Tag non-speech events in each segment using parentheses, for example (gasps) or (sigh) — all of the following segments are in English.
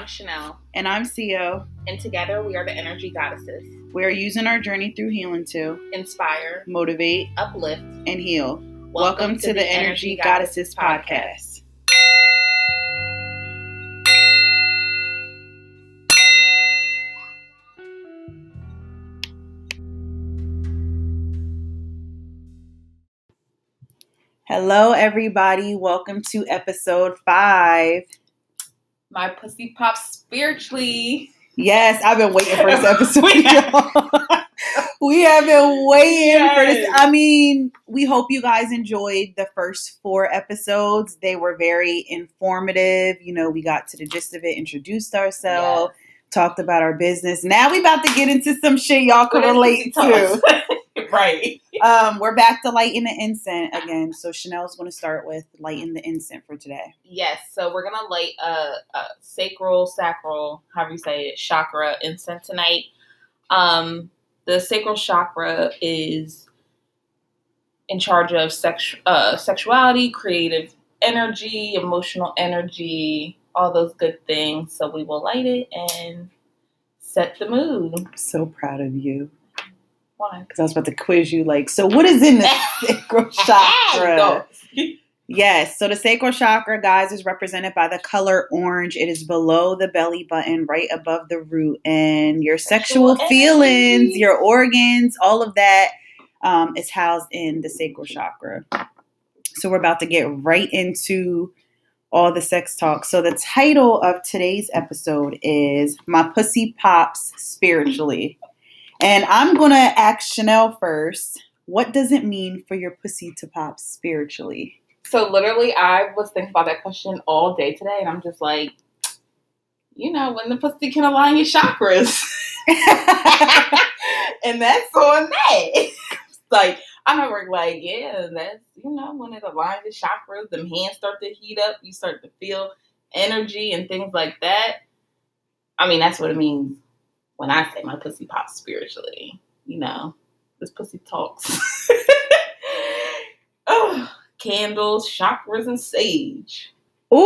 I'm Chanele. And I'm Co. And together we are the Energy Goddesses. We are using our journey through healing to inspire, motivate, uplift, and heal. Welcome, Welcome to, to, the, Energy, Energy Goddesses, Goddesses podcast. podcast. Hello, everybody. Welcome to episode five. My pussy pops spiritually. Yes, I've been waiting for this (laughs) episode. we, have, (laughs) we have been waiting yes. for this. I mean, we hope you guys enjoyed the first four episodes. They were very informative. You know, we got to the gist of it, introduced ourselves, yes. talked about our business. Now we about to get into some shit y'all can relate to. (laughs) (laughs) right. Um, we're back to lighting the incense again. So Chanele's going to start with lighting the incense for today. Yes. So we're gonna light a, a sacral, sacral, however you say it, chakra incense tonight. Um, the sacral chakra is in charge of sex, uh, sexuality, creative energy, emotional energy, all those good things. So we will light it and set the mood. so proud of you. Why? Because I was about to quiz you, like, so what is in the (laughs) sacral (laughs) chakra? yes, so the sacral chakra, guys, is represented by the color orange. It is below the belly button, right above the root, and your sexual, feelings, your organs, all of that um, is housed in the sacral chakra. So we're about to get right into all the sex talk. So the title of today's episode is My Pussy Pops Spiritually. And I'm going to ask Chanele first. What does it mean for your pussy to pop spiritually? So, literally, I was thinking about that question all day today, and I'm just like, you know, when the pussy can align your chakras. (laughs) and that's on that. (laughs) like, I'm not work like, yeah, that's, you know, when it aligns the chakras, them hands start to heat up, you start to feel energy and things like that. I mean, that's what it means when I say my pussy pops spiritually, you know, this pussy talks. (laughs) oh, candles, chakras, and sage. Ooh! (laughs)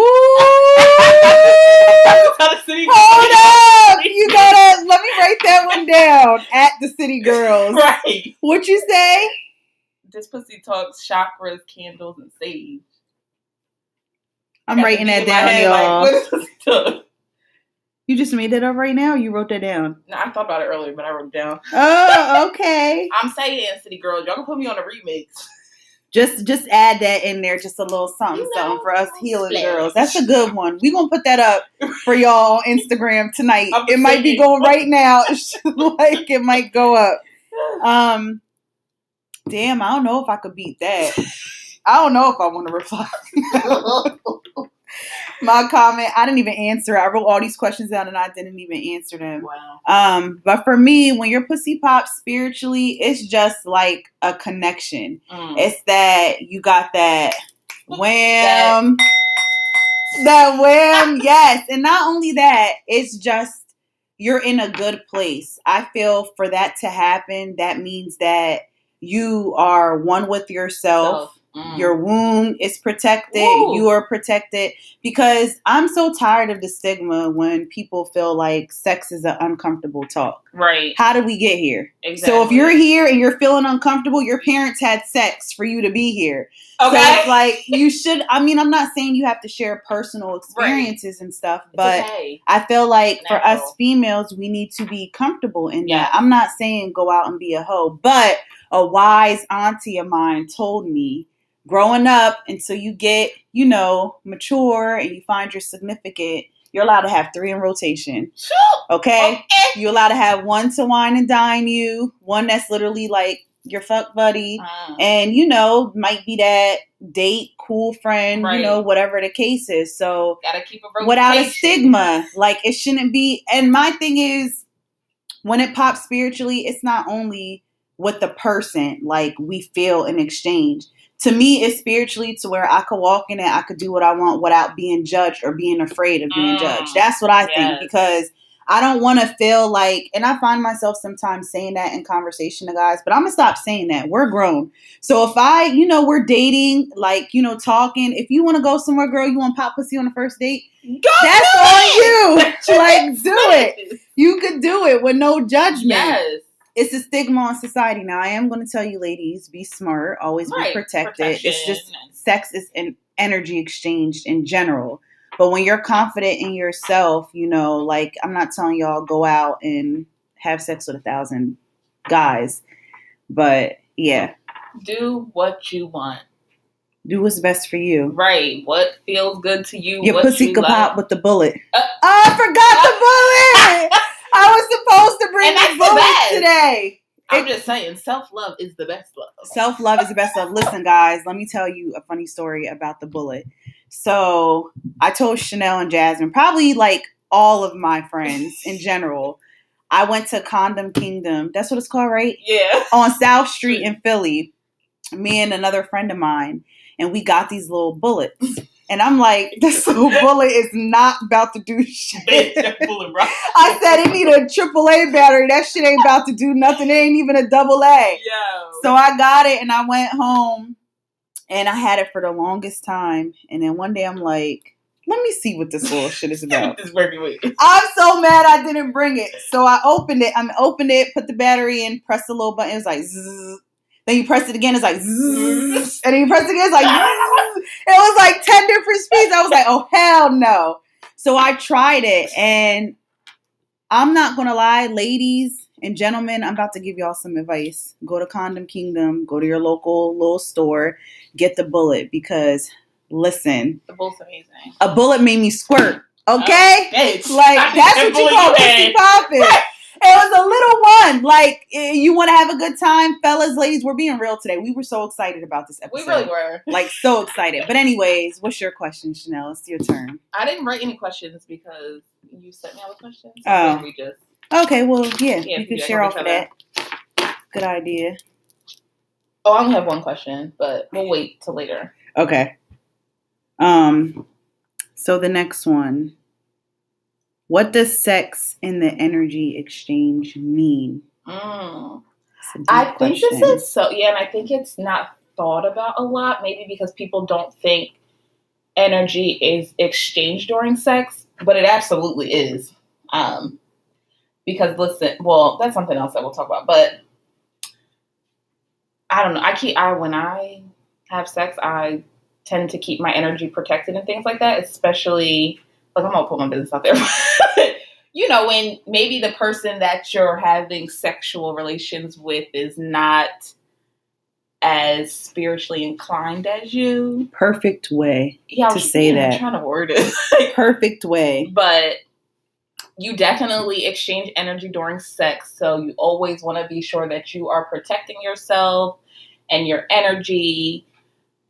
Hold up! You gotta let me write that one (laughs) down at the City Girls. Right. What you say? This pussy talks chakras, candles, and sage. I'm writing that down, y'all. Like, you just made that up right now. you wrote that down? No, I thought about it earlier, but I wrote it down. Oh, (laughs) okay. I'm saying, City Girls, y'all can put me on a remix. Just, just add that in there, just a little something, you know, something for us healing splash. girls. That's a good one. We gonna put that up for y'all on Instagram tonight. I'm it might be going right now. (laughs) like it might go up. Um, damn, I don't know if I could beat that. (laughs) I don't know if I want to reply my comment. I didn't even answer. I wrote all these questions down and I didn't even answer them. Wow. Um, but for me, when your pussy pops spiritually, it's just like a connection. Mm. It's that you got that wham. that wham, (laughs) yes. And not only that, it's just you're in a good place. I feel for that to happen, that means that you are one with yourself. Self Mm. Your womb is protected. Ooh. You are protected because I'm so tired of the stigma when people feel like sex is an uncomfortable talk. Right. How did we get here? Exactly. So if you're here and you're feeling uncomfortable, your parents had sex for you to be here. Okay. So it's like you should. I mean, I'm not saying you have to share personal experiences right. and stuff, but okay. I feel like Natural. for us females, we need to be comfortable in yeah. that. I'm not saying go out and be a hoe, but a wise auntie of mine told me growing up until you get, you know, mature and you find your significant, you're allowed to have three in rotation. Okay? okay. You're allowed to have one to wine and dine you, one that's literally like your fuck buddy, uh, and you know, might be that date, cool friend, right. you know, whatever the case is. So gotta keep a without a stigma. Like it shouldn't be and my thing is when it pops spiritually, it's not only with the person, like we feel in exchange to me it's spiritually to where I could walk in it, I could do what I want without being judged or being afraid of being mm. judged. That's what I yes. think because I don't want to feel like, and I find myself sometimes saying that in conversation to guys, but I'm gonna stop saying that. We're grown. So if I, you know, we're dating, like, you know, talking, if you want to go somewhere, girl, you want pop pussy on the first date, Go that's on you. (laughs) like, do it. You could do it with no judgment. Yes. It's a stigma on society. Now, I am going to tell you, ladies, be smart, always Right. be protected. It's just sex is an energy exchanged in general. But when you're confident in yourself, you know, like I'm not telling y'all go out and have sex with a thousand guys, but yeah, Do what you want. do what's best for you. Right. What feels good to you. Your what pussy you could like. pop with the bullet. Uh, oh, I forgot the (laughs) bullet. I was supposed to bring And the that's the bullet best. today. I'm just saying, self love is the best love. Self love is the best love. Listen, guys, let me tell you a funny story about the bullet. So I told Chanele and Jasmine, probably like all of my friends in (laughs) general. I went to Condom Kingdom. That's what it's called, right? Yeah. On South Street in Philly. Me and another friend of mine, and we got these little bullets. And I'm like, (laughs) this little bullet is not about to do (laughs) shit. (laughs) I said it need a triple A battery. That shit ain't about to do nothing. It ain't even a double A. Yo. So I got it and I went home and I had it for the longest time. And then one day I'm like, let me see what this little shit is about. This working with. I'm so mad I didn't bring it. So I opened it. I opened it, put the battery in, pressed the little button. It was like zzz. Then you press it again, it's like zzz. And then you press it again, it's like. It was like 10 different speeds. I was like, oh hell no. So I tried it and I'm not gonna lie, ladies and gentlemen, I'm about to give y'all some advice. Go to Condom Kingdom, go to your local little store, get the bullet because listen, The bull's amazing. a bullet made me squirt. Okay? Oh, bitch. Like that's what you call pussy popping. It was a little one. Like eh, you want to have a good time, fellas, ladies. We're being real today. We were so excited about this episode. We really were. (laughs) Like so excited. But anyways, what's your question, Chanele? It's your turn. I didn't write any questions because you sent me all the questions. So Oh. we just Okay, well, yeah, Yeah, you can share off of that. Good idea. Oh, I only have one question, but we'll wait till later. Okay. Um. So the next one. What does sex in the energy exchange mean? Mm. It's a deep I think question. this is so yeah, and I think it's not thought about a lot, maybe because people don't think energy is exchanged during sex, but it absolutely is. Um because listen, well, that's something else that we'll talk about, but I don't know. I keep I when I have sex, I tend to keep my energy protected and things like that, especially like I'm gonna put my business out there. (laughs) you know, when maybe the person that you're having sexual relations with is not as spiritually inclined as you. perfect way. Yeah, To say yeah, I'm that. trying to word it. (laughs) Perfect way. but you definitely exchange energy during sex, so you always want to be sure that you are protecting yourself and your energy.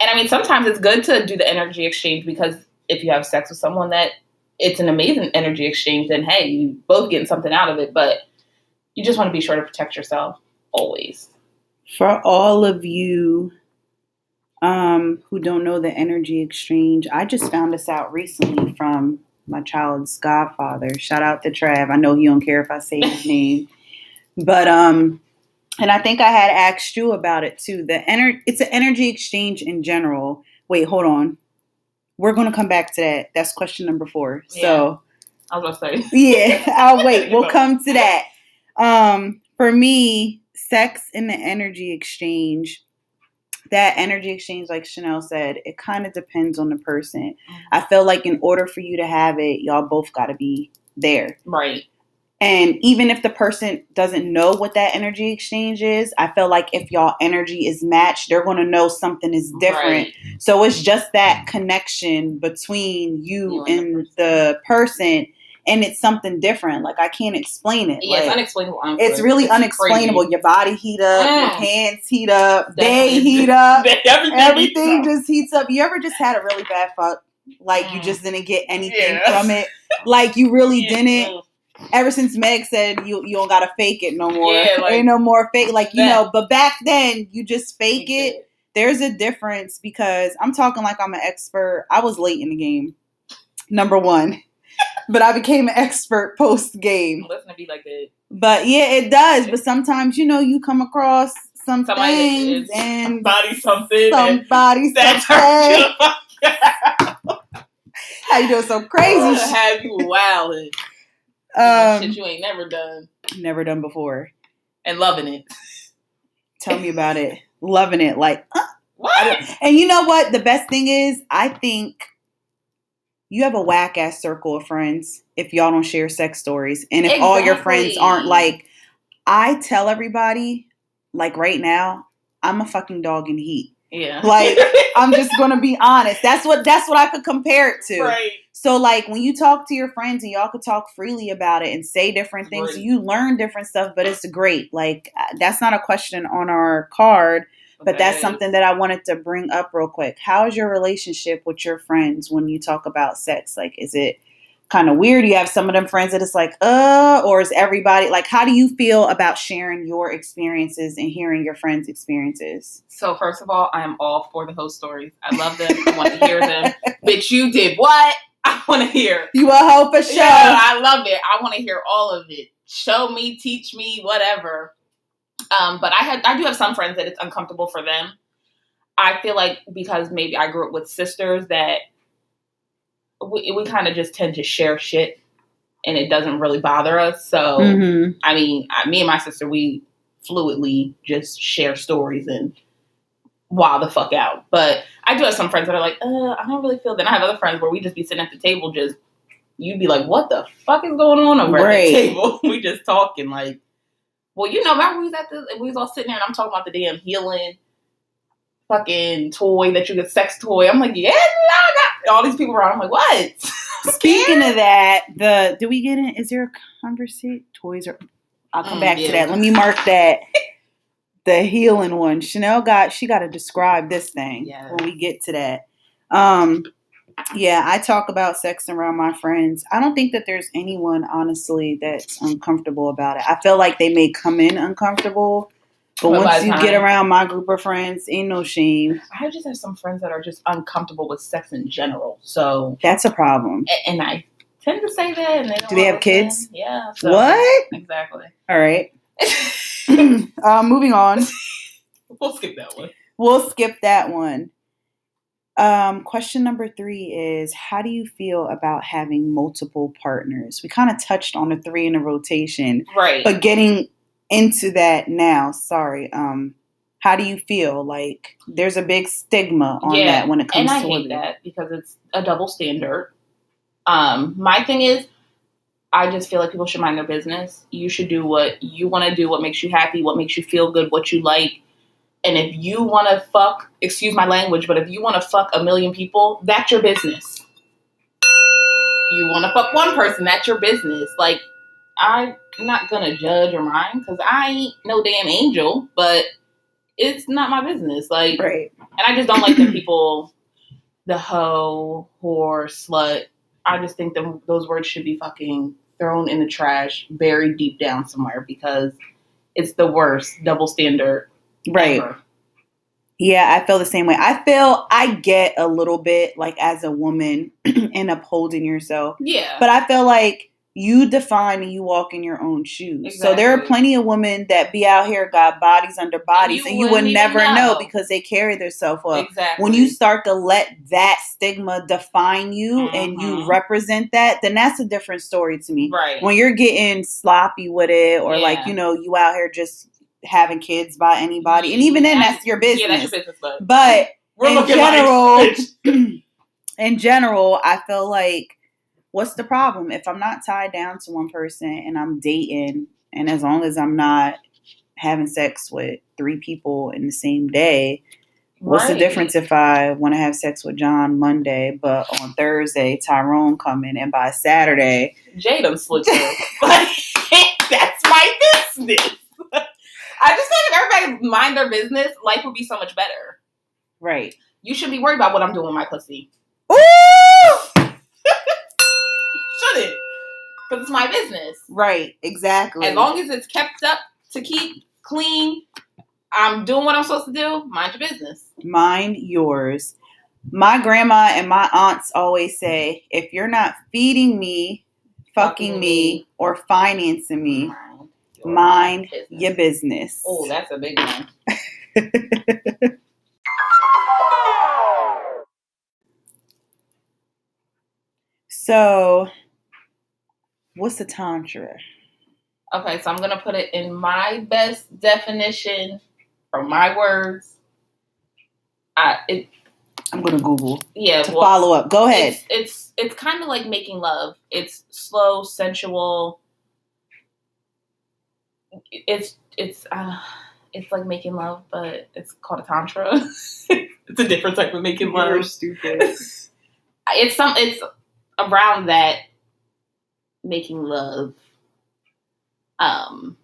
And I mean, sometimes it's good to do the energy exchange because if you have sex with someone that it's an amazing energy exchange, then hey, you both getting something out of it. But you just want to be sure to protect yourself always. For all of you um, who don't know the energy exchange, I just found this out recently from my child's godfather. Shout out to Trav. I know he don't care if I say his name, but um, and I think I had asked you about it too. The ener- it's an energy exchange in general. Wait, hold on. We're gonna come back to that. That's question number four. So. I was gonna say. Yeah, (laughs) I'll wait. We'll come to that. Um, for me, sex and the energy exchange, that energy exchange, like Chanele said, it kind of depends on the person. I feel like in order for you to have it, y'all both got to be there. Right. And even if the person doesn't know what that energy exchange is, I feel like if y'all energy is matched, they're going to know something is different. Right. So it's just that connection between you, You and the and the person, and it's something different. Like I can't explain it. Yeah, it's Like, unexplainable. honestly. it's really unexplainable. crazy. Your body heat up, your Mm. hands heat up, they heat up, (laughs) Everything, everything heats just heats up. You ever just had a really bad fuck? Like you Mm. just didn't get anything Yeah. from it. Like you really (laughs) Yeah. didn't. Ever since Meg said you you don't gotta fake it no more. Yeah, like- Ain't no more fake. Like you That- know, but back then you just fake it there's a difference because I'm talking like I'm an expert. I was late in the game. Number one. (laughs) but I became an expert post game. Listen to be like that. But yeah, it does. But sometimes you know you come across some somebody things and somebody something. Somebody something. (laughs) How you doing so crazy? Have you wilding? Um, shit you ain't never done. Never done before. And loving it. Tell me about it. Loving it. Like, uh, what? And you know what? The best thing is, I think you have a whack ass circle of friends if y'all don't share sex stories. And if exactly. all your friends aren't like, I tell everybody, like right now, I'm a fucking dog in heat. Yeah. Like I'm just (laughs) gonna be honest. That's what that's what I could compare it to. Right. So like when you talk to your friends and y'all could talk freely about it and say different things, right. you learn different stuff, but it's great. Like uh, that's not a question on our card, but that's something that I wanted to bring up real quick. How is your relationship with your friends when you talk about sex? Like is it kind of weird? You have some of them friends that it's like, uh, or is everybody like, how do you feel about sharing your experiences and hearing your friends' experiences? So, first of all, I am all for the host stories. I love them. I want to hear them. (laughs) Bitch, you did what? (laughs) I want to hear. You a hoe for sure. Yeah, I love it. I want to hear all of it. Show me, teach me, whatever. Um, but I had, I do have some friends that it's uncomfortable for them. I feel like because maybe I grew up with sisters that we, we kind of just tend to share shit and it doesn't really bother us. So, mm-hmm. I mean, I, me and my sister, we fluidly just share stories and wow the fuck out. But I do have some friends that are like, uh, I don't really feel that. I have other friends where we just be sitting at the table, just you'd be like, what the fuck is going on over right. at the table? (laughs) we just talking like, well, you know, remember we was at the, we was all sitting there and I'm talking about the damn healing fucking toy that you get sex toy. I'm like, yeah, all these people around. I'm like, what? (laughs) Speaking of that, the do we get in? Is there a conversation? Toys or I'll come mm, back yeah. to that. Let me mark that. (laughs) the healing one. Chanele got she got to describe this thing yeah. when we get to that. Um, yeah, I talk about sex around my friends. I don't think that there's anyone honestly that's uncomfortable about it. I feel like they may come in uncomfortable but, but once you time, get around my group of friends, ain't no shame. I just have some friends that are just uncomfortable with sex in general. So that's a problem. And, I tend to say that. And they Do they have kids? Yeah. So, what? Exactly. All right. (laughs) (laughs) uh, moving on. (laughs) we'll skip that one. We'll skip that one. Um, question number three is How do you feel about having multiple partners? We kind of touched on the three in a rotation, right? But getting into that now. Sorry. Um, how do you feel? Like there's a big stigma on yeah, that when it comes and I to hate that because it's a double standard. Um, my thing is, I just feel like people should mind their business. You should do what you want to do, what makes you happy, what makes you feel good, what you like. And if you want to fuck, excuse my language, but if you want to fuck a million people, that's your business. You want to fuck one person, that's your business. Like I'm not gonna judge or mind because I ain't no damn angel, but it's not my business. Like, right. And I just don't like the people, the hoe, whore, slut. I just think that those words should be fucking thrown in the trash, buried deep down somewhere because it's the worst double standard. Right. Ever. Yeah, I feel the same way. I feel I get a little bit like as a woman (clears throat) in upholding yourself. Yeah. But I feel like you define and you walk in your own shoes. Exactly. So there are plenty of women that be out here got bodies under bodies, and you, and you would never know. know. because they carry themselves up. Exactly. When you start to let that stigma define you mm-hmm. and you mm-hmm. represent that, then that's a different story to me. Right. When you're getting sloppy with it, or yeah. like you know, you out here just having kids by anybody, and even then, that's your business. Yeah, that's your business. But, but in general, (laughs) (clears throat) in general, I feel like what's the problem if I'm not tied down to one person and I'm dating, and as long as I'm not having sex with three people in the same day, what's right. the difference if I want to have sex with John Monday, but on Thursday Tyrone coming, and by Saturday Jada slipped (laughs) That's my business. I just think if everybody mind their business, life would be so much better. Right. You should be worried about what I'm doing with my pussy. Ooh! Because it's my business. Right, exactly. As long as it's kept up to keep clean, I'm doing what I'm supposed to do. Mind your business. Mind yours. My grandma and my aunts always say, if you're not feeding me fucking me, or financing me. Mind your business. Oh, that's a big one. (laughs) so, what's the tantra? Okay, so I'm gonna put it in my best definition from my words. I it. I'm gonna Google. Yeah. To well, follow up, go ahead. It's it's, it's kind of like making love. It's slow, sensual. It's it's uh, it's like making love, but it's called a tantra. (laughs) it's a different type of making love. You're stupid. (laughs) it's some. It's around that making love um,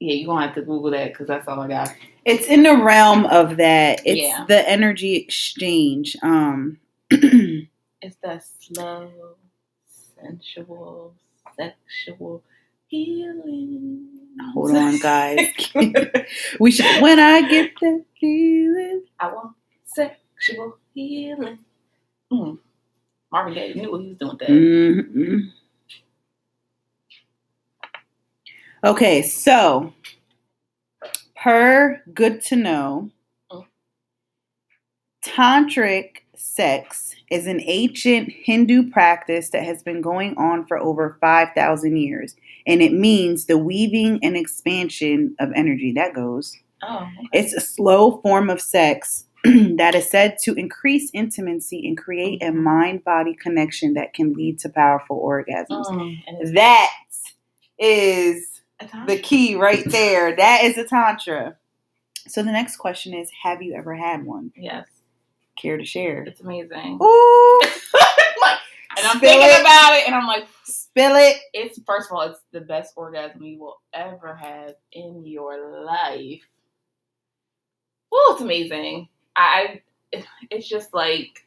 yeah, you're gonna have to Google that because that's all I got. It's in the realm of that. It's yeah. the energy exchange. Um, (clears throat) it's that slow, sensual, sexual healing. Hold on, guys. (laughs) we should. When I get that feeling, I want sexual healing. Mm. Marvin Gaye knew what he was doing with that. Mm-hmm. Okay, so per good to know, tantric sex is an ancient Hindu practice that has been going on for over 5,000 years. And it means the weaving and expansion of energy. That goes. Oh, okay. It's a slow form of sex (clears throat) that is said to increase intimacy and create a mm-hmm. mind body connection that can lead to powerful orgasms. Mm, that is the key right there. That is a tantra. So the next question is Have you ever had one? Yes. Care to share? It's amazing. Ooh. (laughs) and I'm thinking it. about it and I'm like, Spill it. It's, first of all, it's the best orgasm you will ever have in your life. Oh, it's amazing. I, it's just like,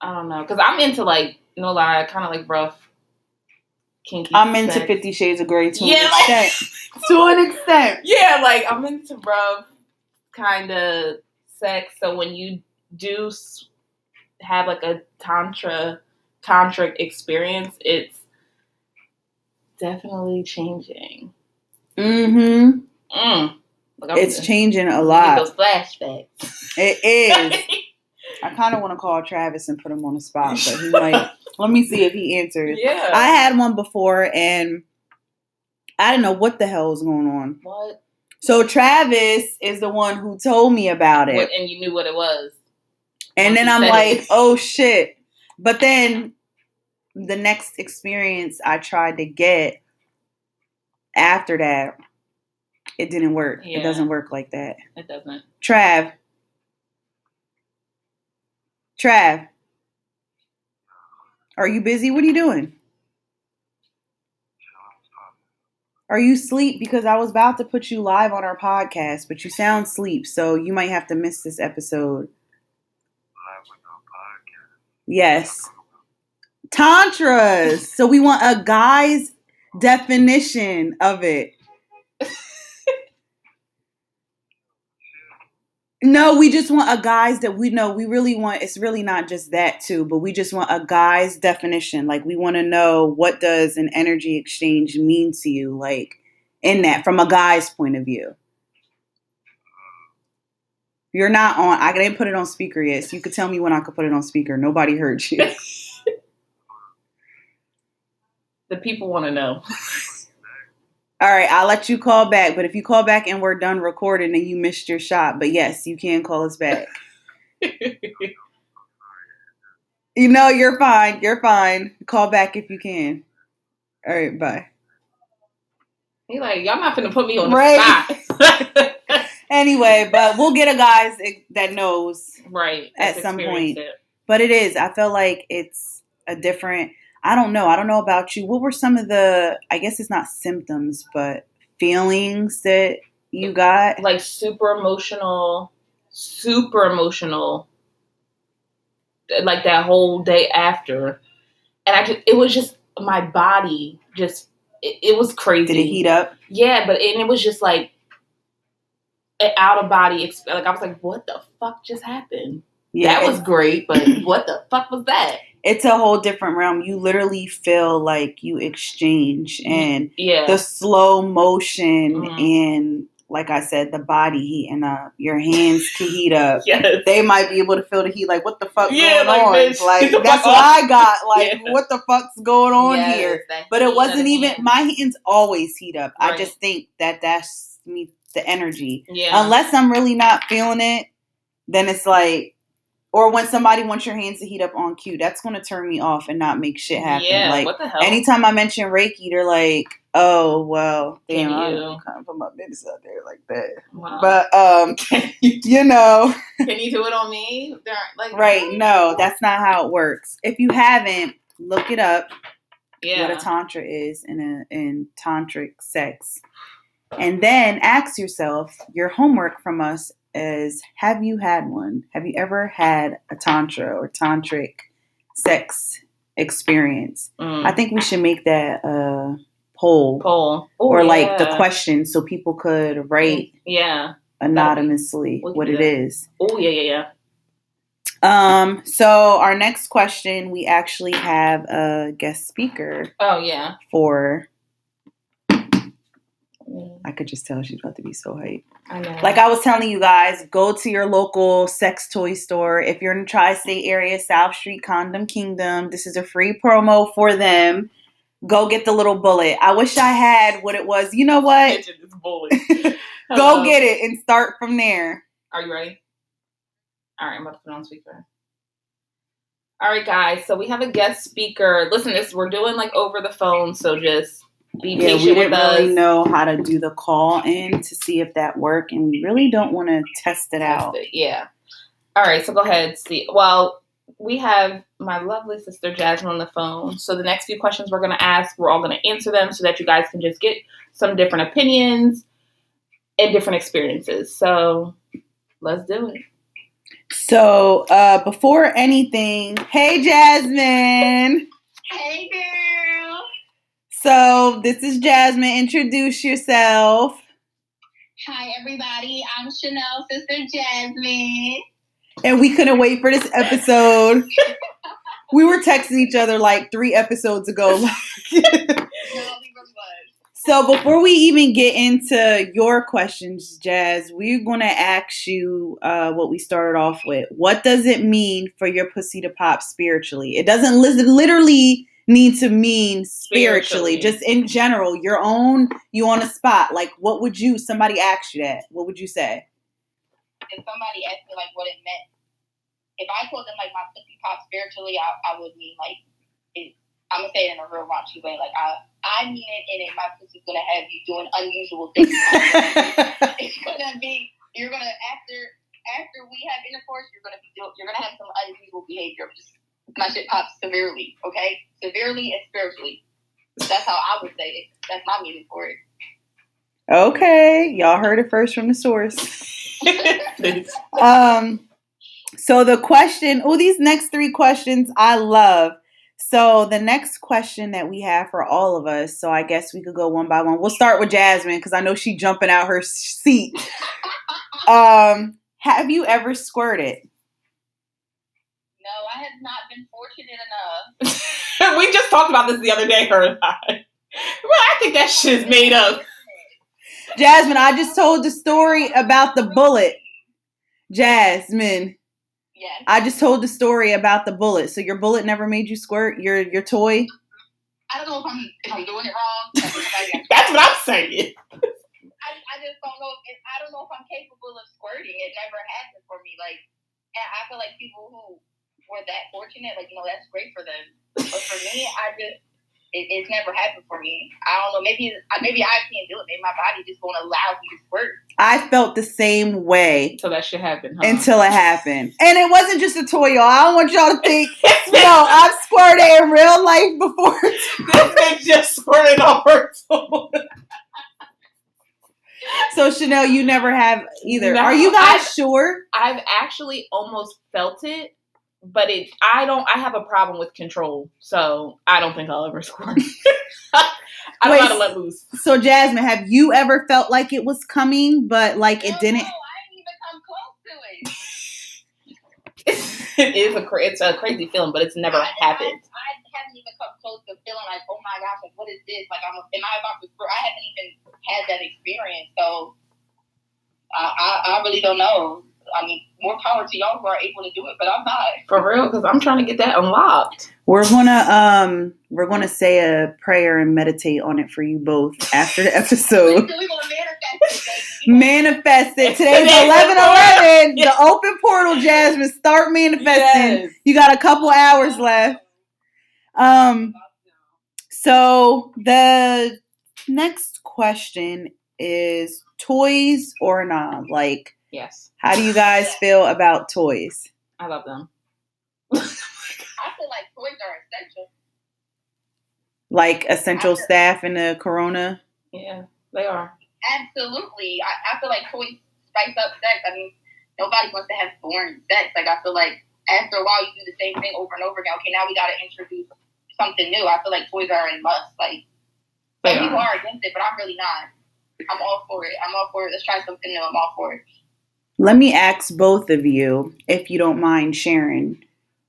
I don't know. Because I'm into like, no lie, kind of like rough kinky. I'm sex. into Fifty Shades of Grey to yeah, an like, extent. (laughs) to an extent. Yeah, like I'm into rough kind of sex. So when you do have like a tantra tantric experience, it's definitely changing. Mm-hmm. Mm. Like it's changing a lot. Those flashbacks. It is. (laughs) I kind of want to call Travis and put him on the spot, but he might. let me see if he answers. Yeah. I had one before and I didn't know what the hell was going on. What? So Travis is the one who told me about it. What, and you knew what it was. And then I'm like, it. oh shit. But then the next experience I tried to get after that, it didn't work. Yeah. It doesn't work like that. It doesn't. Trav, Trav, are you busy? What are you doing? Are you asleep? Because I was about to put you live on our podcast, but you sound asleep, so you might have to miss this episode. Live with our podcast. Yes. Tantras. so we want a guy's definition of it. No, we just want a guy's that we know. We really want. It's really not just that too, but we just want a guy's definition. Like we want to know what does an energy exchange mean to you, like in that from a guy's point of view. You're not on. I didn't put it on speaker yet. So you could tell me when I could put it on speaker. Nobody heard you. (laughs) the people want to know. (laughs) All right, I'll let you call back. But if you call back and we're done recording, then you missed your shot. But yes, you can call us back. (laughs) you know, you're fine. You're fine. Call back if you can. All right, bye. He like, y'all not gonna put me on the right. spot. (laughs) (laughs) anyway, but we'll get a guys that knows right at some point. It. But it is. I feel like it's a different I don't know. I don't know about you. What were some of the, I guess it's not symptoms, but feelings that you mm-hmm. got? Like super emotional, super emotional, like that whole day after. And I just, it was just, my body just, it, it was crazy. Did it heat up? Yeah, but, and it was just like, an out of body, like I was like, what the fuck just happened? Yeah, that was great, but (clears throat) what the fuck was that? It's a whole different realm. You literally feel like you exchange and yeah. the slow motion Mhm. and like I said, the body heating up. Your hands can heat up. (laughs) yes. They might be able to feel the heat. Like, what the fuck Yeah, going like, on? bitch, Like, that's what off. I got. (laughs) Like, Yeah. what the fuck's going on Yes, here? But it wasn't even hand. my hands always heat up. I just think that that's me the energy. Yeah. Unless I'm really not feeling it, then it's like or when somebody wants your hands to heat up on cue, that's gonna turn me off and not make shit happen. Yeah. like what the hell? anytime I mention Reiki, they're like, "Oh well, damn, I you? don't kind of put my business out there like that." Wow. But um, (laughs) (laughs) you know, Can you do it on me? There Like right? No, that's not how it works. If you haven't, look it up. yeah. What a tantra is in a in tantric sex, and then ask yourself. Your homework from us is: Have you had one? Have you ever had a tantra or tantric sex experience? Mm. I think we should make that a poll poll Ooh, or like the question so people could write, Yeah. anonymously can what it is. Oh yeah, yeah, yeah. Um, so our next question, we actually have a guest speaker Oh yeah. for. I could just tell she's about to be so hyped. I know. Like I was telling you guys, go to your local sex toy store. If you're in the tri-state area, South Street Condom Kingdom, this is a free promo for them. Go get the little bullet. I wish I had what it was. You know what? Bitch, bullet. (laughs) (laughs) Go Hello. get it and start from there. Are you ready? All right, I'm about to put on speaker. All right, guys. So we have a guest speaker. Listen, this we're doing like over the phone, so just be Yeah, patient we with didn't really know how to do the call in to see if that worked, and we really don't want to test it out. Yeah. All right, so go ahead. See, well, we have my lovely sister Jasmine on the phone. So the next few questions we're going to ask, we're all going to answer them so that you guys can just get some different opinions and different experiences. So let's do it. So, uh, before anything, hey Jasmine. Hey girl. So, this is Jasmine. Introduce yourself. Hi everybody. I'm Chanele sister Jasmine. And we couldn't wait for this episode. (laughs) We were texting each other like three episodes ago. (laughs) No, we were was. So before we even get into your questions, Jazz, we're going to ask you uh, what we started off with. What does it mean for your pussy to pop spiritually? It doesn't li- literally need to mean spiritually, Spiritually. just in general. Your own, you on a spot. Like, what would you? Somebody asked you that. What would you say? If somebody asked me like what it meant, if I told them like my pussy pop spiritually, I, I would mean like it, I'm gonna say it in a real raunchy way. Like I I mean it in it. My pussy's gonna have you doing unusual (laughs) things. it's gonna be you're gonna after after we have intercourse, you're gonna be you're gonna have some unusual behavior. Just my shit pops severely, okay? Severely and spiritually. That's how I would say it. That's my meaning for it. okay, y'all heard it first from the source. (laughs) Um, so the question, oh, these next three questions I love. So the next question that we have for all of us, so I guess we could go one by one. We'll start with Jasmine because I know she jumping out her seat. (laughs) Um, have you ever squirted? No, I have not been fortunate enough. (laughs) we just talked about this the other day, her and I. Well, I think that shit is made up. Jasmine, I just told the story about the bullet. Jasmine, Yes. I just told the story about the bullet. So your bullet never made you squirt. Your your toy. I don't know if I'm if I'm doing it wrong. Like, somebody got- That's what I'm saying. I, I just don't know. If, I don't know if I'm capable of squirting. It never happened for me. Like, and I feel like people who were that fortunate, like you know, that's great for them. But for me, I just it, it's never happened for me. I don't know. Maybe maybe I can't do it. Maybe my body just won't allow me to squirt. I felt the same way So that shit happened, huh? until it happened. And it wasn't just a toy, y'all. I don't want y'all to think, This no, I've squirted in real life before. (laughs) bitch just squirted on her toe. So Chanele, you never have either. No, Are you guys I- sure? I've actually almost felt it, but it. I don't. I have a problem with control, so I don't think I'll ever (laughs) score. I don't Wait, know how to let loose. So Jasmine, have you ever felt like it was coming, but like it No, didn't? No, I didn't even come close to it. (laughs) it is a it's a crazy feeling, but it's never I, happened. I, I haven't even come close to feeling like, oh my gosh, like what is this? Like, I'm, am I about to? I haven't even had that experience, so I, I, I really don't know. I mean, more power to y'all who are able to do it, but I'm not. For real, because I'm trying to get that unlocked. We're gonna um we're gonna say a prayer and meditate on it for you both after the episode. Manifest it, baby. Manifest. Today's Today's eleven the eleven. The open portal, Jasmine. Start manifesting. Yes. You got a couple hours left. Um so the next question is toys or not? Like Yes, how do you guys feel about toys? I love them. (laughs) I feel like toys are essential. Like essential staff in the corona? Yeah, they are. Absolutely. I, I feel like toys spice up sex. I mean, nobody wants to have boring sex. Like, I feel like after a while, you do the same thing over and over again. Okay, now we got to introduce something new. I feel like toys are a must. Like, They some people are. are against it, but I'm really not. I'm all for it. I'm all for it. Let's try something new. I'm all for it. Let me ask both of you, if you don't mind sharing,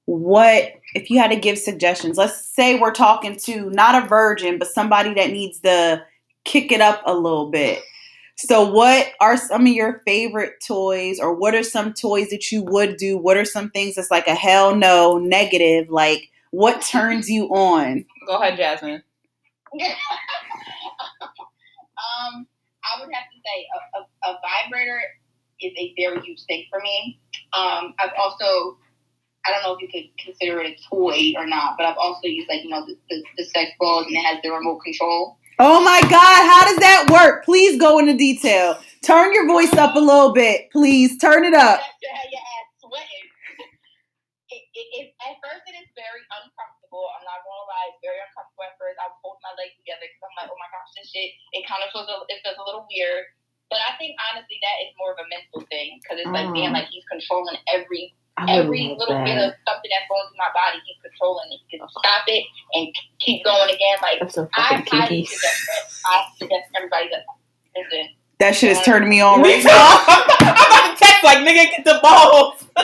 what if you had to give suggestions? Let's say we're talking to not a virgin, but somebody that needs to kick it up a little bit. So, what are some of your favorite toys, or what are some toys that you would do? What are some things that's like a hell no, negative? Like, what turns you on? Go ahead, Jasmine. (laughs) um, I would have to say a, a, a vibrator is a very huge thing for me. Um, I've also, I don't know if you could consider it a toy or not, but I've also used like you know the, the, the sex balls and it has the remote control. Oh my God, how does that work? Please go into detail. Turn your voice up a little bit, please. Turn it up. (laughs) That's to your ass sweating. (laughs) It, it, it, at first, it is very uncomfortable. I'm not gonna lie, it's very uncomfortable at first. I was holding my legs together because I'm like, oh my gosh, this shit. It kind of feels a, it feels a little weird. But I think honestly, that is more of a mental thing because it's like being Mm. like he's controlling every every little bit of something that's going through my body. He's controlling it. He can stop it and keep going again. Like That's so I fucking highly kinky. suggest that. I suggest everybody that listen. That shit is turning me on Me (laughs) right too. now. (laughs) I'm about to text like, nigga, get the balls. Go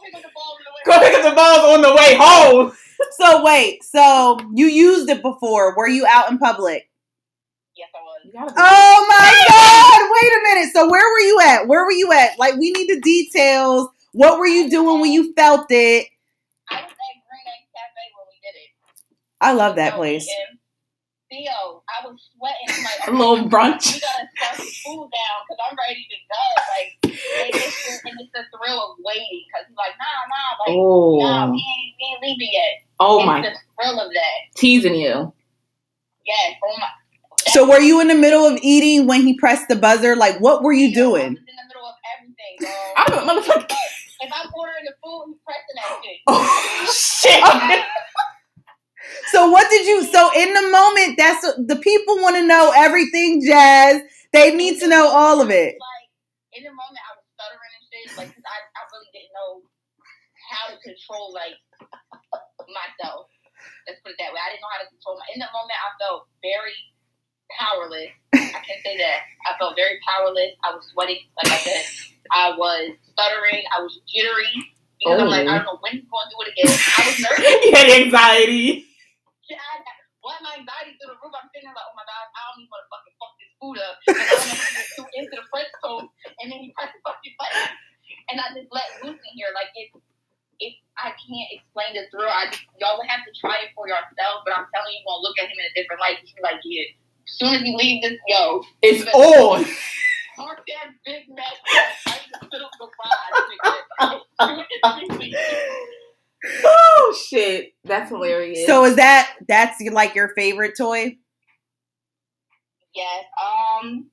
pick up the ball in the way. Go pick up the balls on the way home. So wait, so you used it before? Were you out in public? Yes, I was. Oh my god! Wait a minute. So where were you at? Where were you at? Like we need the details. What were you doing when you felt it? I was at Green Egg Cafe when we did it. I love that place. Theo, I was sweating. Like, (laughs) A little brunch. We gotta start the food down because I'm ready to go. Like, and it's, the, and it's the thrill of waiting because he's like, nah, nah, like, nah, Oh, we ain't, we ain't leaving yet. oh it's my, the thrill of that. teasing you. Yes, oh my. So were you in the middle of eating when he pressed the buzzer? Like what were you Theo, I doing? was in the middle of everything, bro. I'm a motherfucker. if I'm ordering the food, he's pressing that shit. Oh shit. (laughs) So what did you? So in the moment, that's the people want to know everything, Jazz. They need to know all of it. Like in the moment, I was stuttering and shit, like 'cause I, I really didn't know how to control like myself. Let's put it that way. I didn't know how to control my. In the moment, I felt very powerless. I can say that I felt very powerless. I was sweating, like I said. I was stuttering. I was jittery because I'm like, I don't know when he's going to do it again. I was (laughs) nervous. you had anxiety. Yeah, I, what my anxiety through the roof. I'm sitting there like, oh my god, I don't even want to fucking fuck this food up. And I don't get too into the French toast, and then he pressed the fucking button, and I just let loose in here. Like it, it. I can't explain the thrill. I just, y'all would have to try it for yourself. But I'm telling you, you're gonna look at him in a different light. You're like, yeah. As soon as you leave this, yo, It's on. (laughs) park that big Mac right in the middle of the ride. nigga. Oh shit. That's hilarious. So is that that's like your favorite toy? Yes. Um,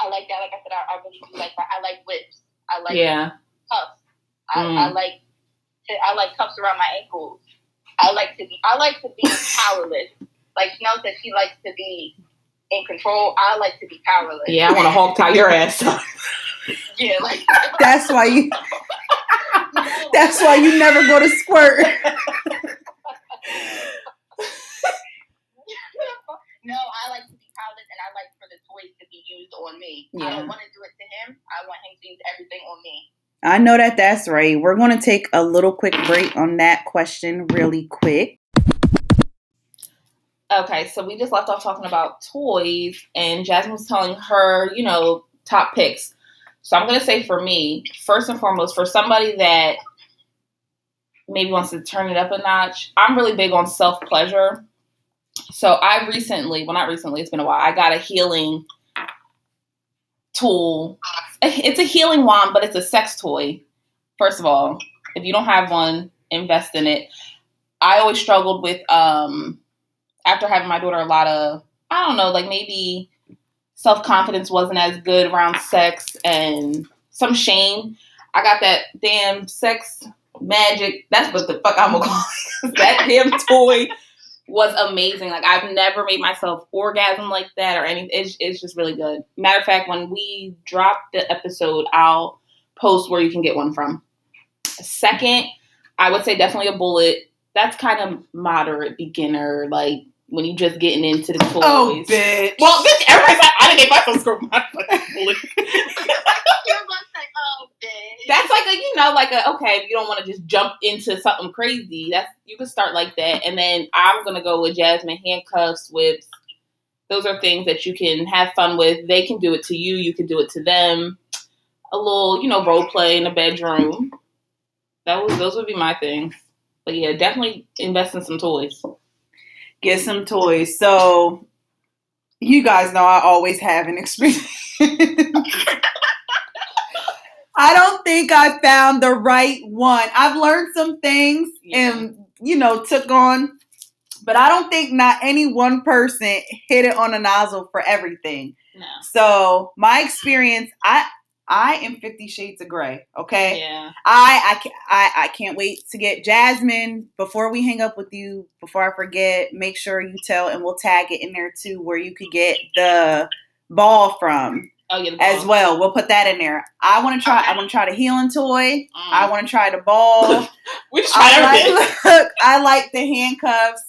I like that. Like I said, I, I really do like that. I like whips. I like yeah. cuffs. I, Mm. I like to, I like cuffs around my ankles. I like to be I like to be powerless. Like Chanele said, she likes to be in control. I like to be powerless. Yeah, I want to (laughs) hog tie your ass up. Yeah, like (laughs) That's why you. That's why you never go to squirt. (laughs) no, I like to be powerless, and I like for the toys to be used on me. I don't want to do it to him. I want him to use everything on me. I know that that's right. We're going to take a little quick break on that question really quick. Okay, so we just left off talking about toys, and Jasmine was telling her, you know, top picks. So I'm going to say for me, first and foremost, for somebody that maybe wants to turn it up a notch, I'm really big on self pleasure. So I recently, well, not recently, it's been a while, I got a healing tool. (laughs) It's a healing wand, but it's a sex toy. First of all, if you don't have one, invest in it. I always struggled with um after having my daughter a lot of I don't know, like maybe self confidence wasn't as good around sex and some shame. I got that damn sex magic. That's what the fuck I'm gonna (laughs) call it. that damn toy was amazing. Like I've never made myself orgasm like that or anything. It's, it's just really good. Matter of fact, when we drop the episode, I'll post where you can get one from. Second, I would say definitely a bullet. That's kind of moderate beginner, like when you just getting into the oh, toys. Oh, bitch. Well, bitch, everybody's like, I didn't get myself score my bullet. (laughs) oh, That's like a, you know, like a okay. If you don't want to just jump into something crazy, that's you can start like that. And then I'm gonna go with Jasmine handcuffs, whips. Those are things that you can have fun with. They can do it to you. You can do it to them. A little, you know, role play in the bedroom. That was those would be my things. But yeah, definitely invest in some toys. Get some toys. So you guys know I always have an experience. I don't think I found the right one. I've learned some things and you know took on, but I don't think not any one person hit it on a nozzle for everything. No. So my experience, I I am Fifty Shades of Grey. Okay, Yeah. I I I I can't wait to get Jasmine. Before we hang up with you, before I forget, make sure you tell and we'll tag it in there too, where you could get the ball from Oh yeah. as well. We'll put that in there. I want to try. I want to try the healing toy. Mm. I want to try the ball. (laughs) we I everything. like, look, I like the handcuffs.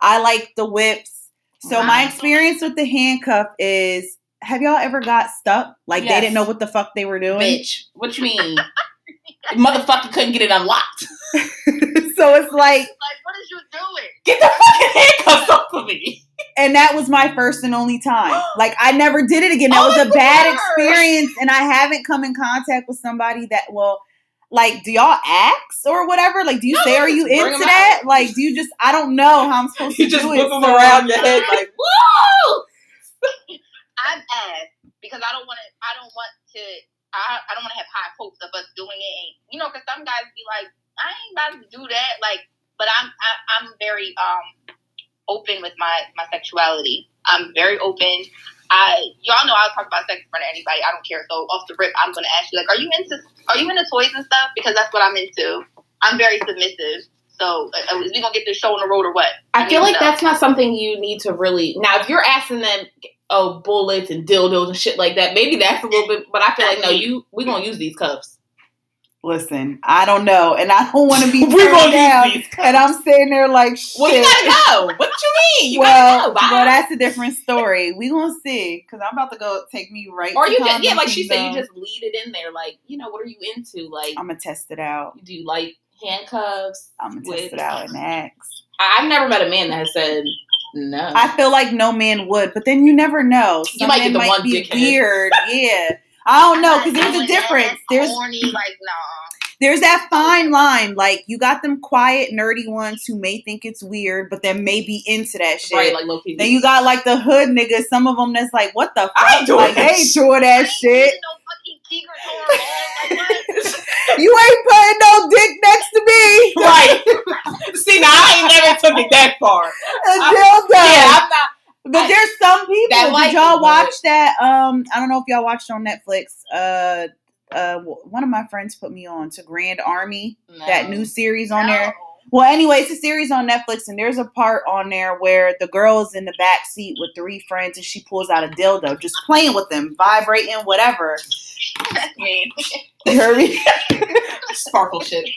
I like the whips. So my experience with the handcuff is: Have y'all ever got stuck? Like they didn't know what the fuck they were doing. Bitch, what you mean? (laughs) Motherfucker couldn't get it unlocked. (laughs) so it's like, Like, what is you doing? Get the fucking handcuffs off of me. and that was my first and only time. (gasps) Like I never did it again. That Oh, was a bad worst. experience, and I haven't come in contact with somebody that will. Like, do y'all ask or whatever? Like, do you No, say, "Are you just bring into 'em that?" out. Like, do you just? I don't know how I'm supposed (laughs) to You just do whip it. them so- around your head like, woo! I've asked because I don't want to. I don't want to. I, I don't want to have high hopes of us doing it. And, you know, because some guys be like, I ain't about to do that. Like, but I'm I, I'm very um open with my my sexuality. I'm very open. I y'all know I'll talk about sex in front of anybody. I don't care. So off the rip, I'm gonna ask you like, are you into are you into toys and stuff? Because that's what I'm into. I'm very submissive. So uh, is we gonna get this show on the road or what? I feel like know. that's not something you need to really. Now, if you're asking them, oh, bullets and dildos and shit like that, maybe that's a little bit. But I feel like no, you we gonna use these cuffs. Listen, I don't know, and I don't want to be (laughs) We're gonna down. use these cuffs. And I'm sitting there like, shit. well, you gotta go. What you mean? You well, gotta go. Bye. well, that's a different story. We gonna see, cause I'm about to go take me right. or you just yeah, like she said, you just lead it in there. Like you know, what are you into? Like, I'm gonna test it out. do you like handcuffs? I'm gonna With- test it out and ask. I've never met a man that has said no. I feel like no man would, but then you never know. You Some might get the might one be dickhead. weird. (laughs) Yeah, I don't know, cause there's a difference. There's corny, like nah. there's that fine line. Like you got them quiet, nerdy ones who may think it's weird, but then may be into that shit. right, like low key. Then you got like the hood niggas. Some of them that's like, what the fuck? I ain't doing like, that they ain't shit. doing I that ain't shit. Using no fucking Tigre tour on, like. (laughs) You ain't putting no dick next to me. (laughs) right. See, now I ain't never took it that far. Until Yeah, then. I'm not. But I- there's some people. that Did y'all it, watch that? Um, I don't know if y'all watched on Netflix. Uh, uh, one of my friends put me on to Grand Army, that new series on there. No. Well, anyway, it's a series on Netflix, and there's a part on there where the girl is in the back seat with three friends, and she pulls out a dildo, just playing with them, vibrating, whatever. That's. (laughs) You heard me? sparkle shit.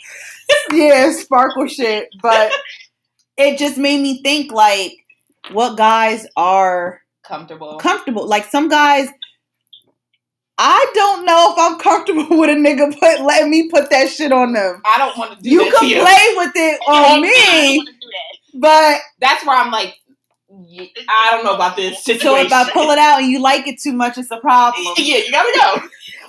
yeah, sparkle shit. But it just made me think, like, what guys are Comfortable. comfortable. Like some guys, I don't know if I'm comfortable (laughs) with a nigga put letting me put that shit on them. I don't want to do that. You that can to you. play with it on I don't me, do that. but That's where I'm like, I don't know about this situation. so if I pull it out and you like it too much, it's a problem. (laughs) yeah, you gotta go.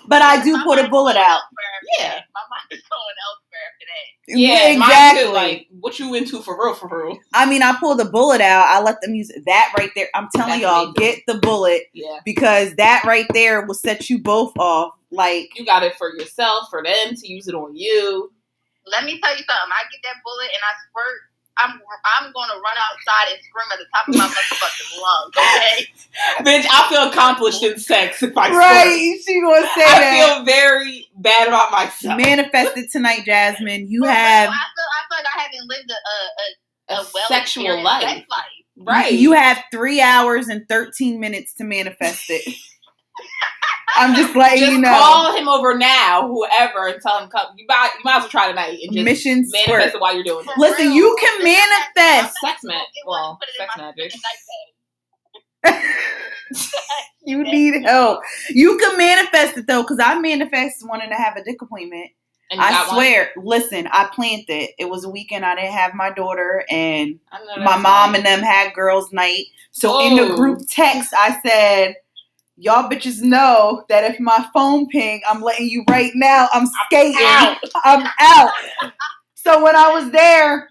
But I do My put a bullet out. elsewhere. Yeah. My mind is going elsewhere today. Yeah, exactly. Mine too, like, what you into for real? For real? I mean, I pull the bullet out. I let them use that right there. I'm telling That's y'all, get the bullet Yeah, because that right there will set you both off. Like, you got it for yourself, for them to use it on you. Let me tell you something. I get that bullet and I squirt. I'm I'm gonna run outside and scream at the top of my motherfucking lungs. Okay. (laughs) Bitch, I feel accomplished in sex if I squirt. right? She gonna say I that. I feel very bad about myself. Manifested tonight, Jasmine. You For real, have I feel I feel like I haven't lived a a, a, a a well sexual life, sex life. right? You have three hours and thirteen minutes to manifest it. (laughs) I'm just letting just you know. call him over now, whoever, and tell him come. You might, you might as well try tonight and just Mission manifest squirt. it while you're doing it. Listen, real. you can manifest. Sex magic. well, one, put it in sex magic. fucking night bag. (laughs) you need help. You can manifest it though, because I manifested wanting to have a dick appointment. I got one? swear, listen, I planned it. It was a weekend. I didn't have my daughter, and my mom right. and them had girls' night. So in the group text, I said, "Y'all bitches know that if my phone ping, I'm letting you right now. I'm skating. out. (laughs) I'm out." So when I was there,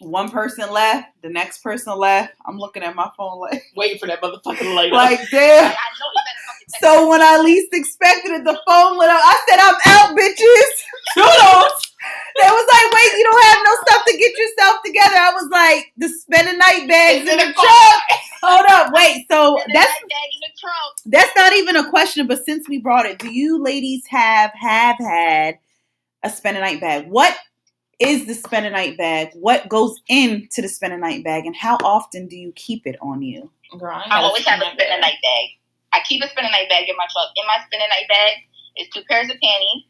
one person left, the next person left. I'm looking at my phone like, waiting for that motherfucking light. like Like, damn. I know you better So when I least expected it, the phone lit up. I said, "I'm out, bitches." Toodles. (laughs) They was like, "Wait, you don't have no stuff to get yourself together." I was like, "The spend a night bags in in the the trunk." Hold up, wait. So that's night bag in the trunk. that's not even a question. But since we brought it, do you ladies have have had a spend a night bag? What is the spend a night bag? What goes into the spend a night bag, and how often do you keep it on you? Girl, ain't I gotta always have a spend a night bag. I keep a spin a night bag in my truck. In my spin a night bag is two pairs of panties,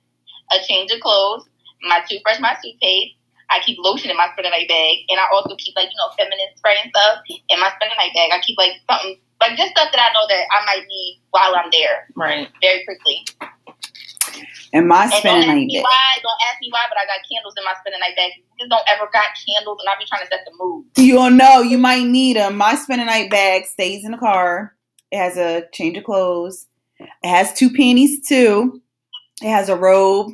a change of clothes, my toothbrush, my toothpaste. I keep lotion in my spin a night bag, and I also keep like you know feminine spray and stuff in my spin a night bag. I keep like something like just stuff that I know that I might need while I'm there Right. very quickly. And my And spend don't a ask night bag. why. Don't ask me why, but I got candles in my spin a night bag. Just don't ever got candles, and I be trying to set the mood. You don't know. You might need them. My spend a night bag stays in the car. It has a change of clothes. It has two panties too. It has a robe.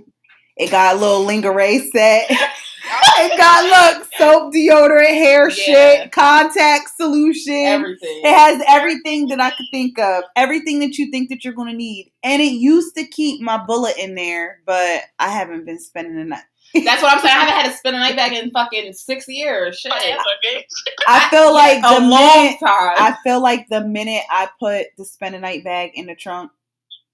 It got a little lingerie set. (laughs) it got look soap, deodorant, hair Yeah. shit, contact solution. Everything. It has everything that I could think of. Everything that you think that you're gonna need. And it used to keep my bullet in there, but I haven't been spending night. That's what I'm saying. I haven't had to spend a night bag in fucking six years. Shit. I feel like a the long minute time. I feel like the minute I put the spend a night bag in the trunk,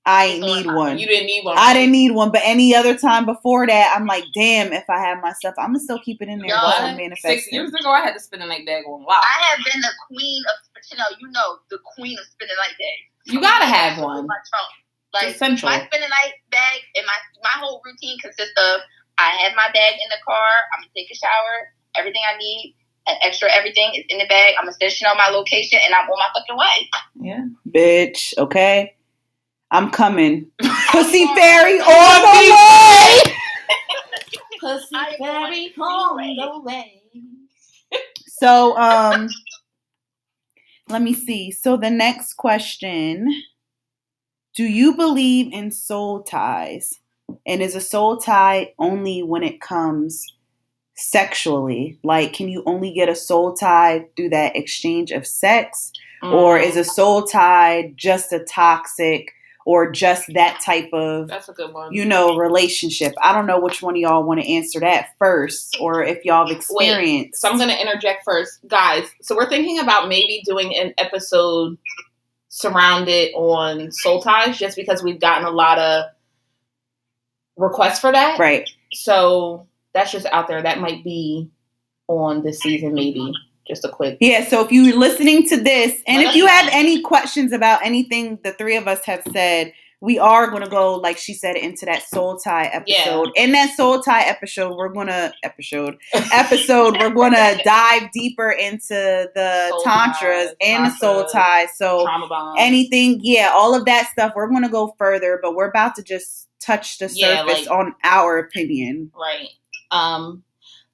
I ain't need one. you didn't need one. I didn't need one, but any other time before that, I'm like, damn, if I have my stuff, I'm gonna still keep it in there Yo, while I'm Six years ago, I had to spend a night bag on. Wow. I have been the queen of Chanel. You know, the queen of spin a night bag. You gotta have one. My trunk. Like It's essential. my spin a night bag and my my whole routine consists of I have my bag in the car. I'm gonna take a shower. Everything I need, and extra everything is in the bag. I'm gonna send Chanele my location, and I'm on my fucking way. Yeah. Bitch, okay? I'm coming. (laughs) Pussy fairy on (laughs) on the way. Pussy fairy on on the way. the way. So, um, let me see. So the next question: Do you believe in soul ties? And is a soul tie only when it comes sexually? Like, can you only get a soul tie through that exchange of sex? Or Mm, is a soul tie just a toxic or just that type of, that's a good one. you know, relationship? I don't know which one of y'all want to answer that first or if y'all have experienced. So I'm going to interject first, guys. So we're thinking about maybe doing an episode surrounded on soul ties, just because we've gotten a lot of requests for that. right. So that's just out there. That might be on this season, maybe. Just a quick. Yeah, so if you're listening to this, and if you have any questions about anything the three of us have said, we are going to go, like she said, into that soul tie episode. Yeah. In that soul tie episode, we're going to episode episode we're going (laughs) to dive deeper into the soul tantras ties, and the soul ties. So anything, yeah, all of that stuff. We're going to go further, but we're about to just touch the surface yeah, like, on our opinion. Right. Um.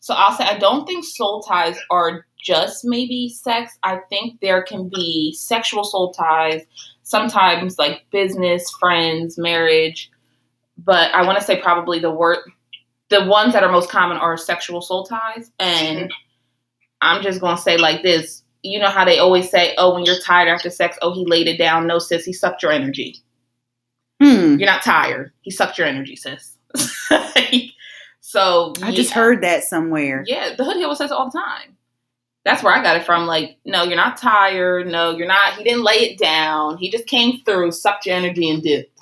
So I'll say I don't think soul ties are just maybe sex. I think there can be sexual soul ties sometimes like business, friends, marriage. But I want to say probably the word, the ones that are most common are sexual soul ties. And I'm just going to say like this. You know how they always say, oh, when you're tired after sex, oh, he laid it down. No, sis, he sucked your energy. Hmm. You're not tired. He sucked your energy, sis. (laughs) so I yeah. just heard that somewhere. Yeah, the Hood Hill says it all the time that's where I got it from. Like, no, you're not tired. No, you're not. He didn't lay it down. He just came through, sucked your energy, and dipped.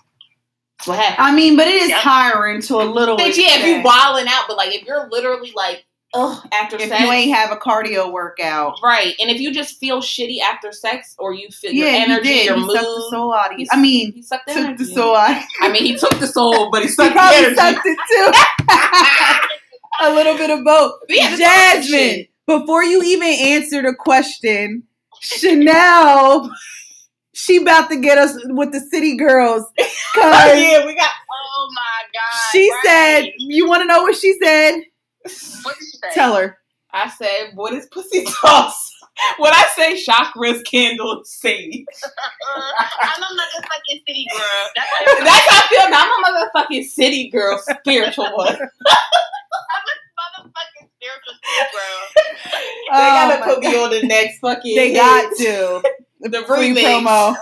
what happened. I mean, but it is tiring to a little. But yeah, if you're wilding out, but like if you're literally like, ugh, after if sex, you ain't have a cardio workout, right? And if you just feel shitty after sex, or you feel yeah, your energy, your he mood, sucked the soul out of you. I mean, he sucked the took energy. the soul out. I mean, he took the soul, but he (laughs) sucked he the energy. sucked it too. (laughs) a little bit of both. Yeah, Jasmine before you even answer the question, Chanele, she about to get us with the city girls. (laughs) oh, yeah, we got. Oh my god. She right. said, "You want to know what she said?" What did she say? Tell her. I said, "What is pussy toss?" (laughs) When I say chakras, candles, sage. I'm a motherfucking city girl. That's how, (laughs) That's how I feel. Now I'm a motherfucking city girl, spiritual one. (laughs) I'm a motherfucking spiritual bro. they gotta oh put me on the next fucking. They got to the free promo.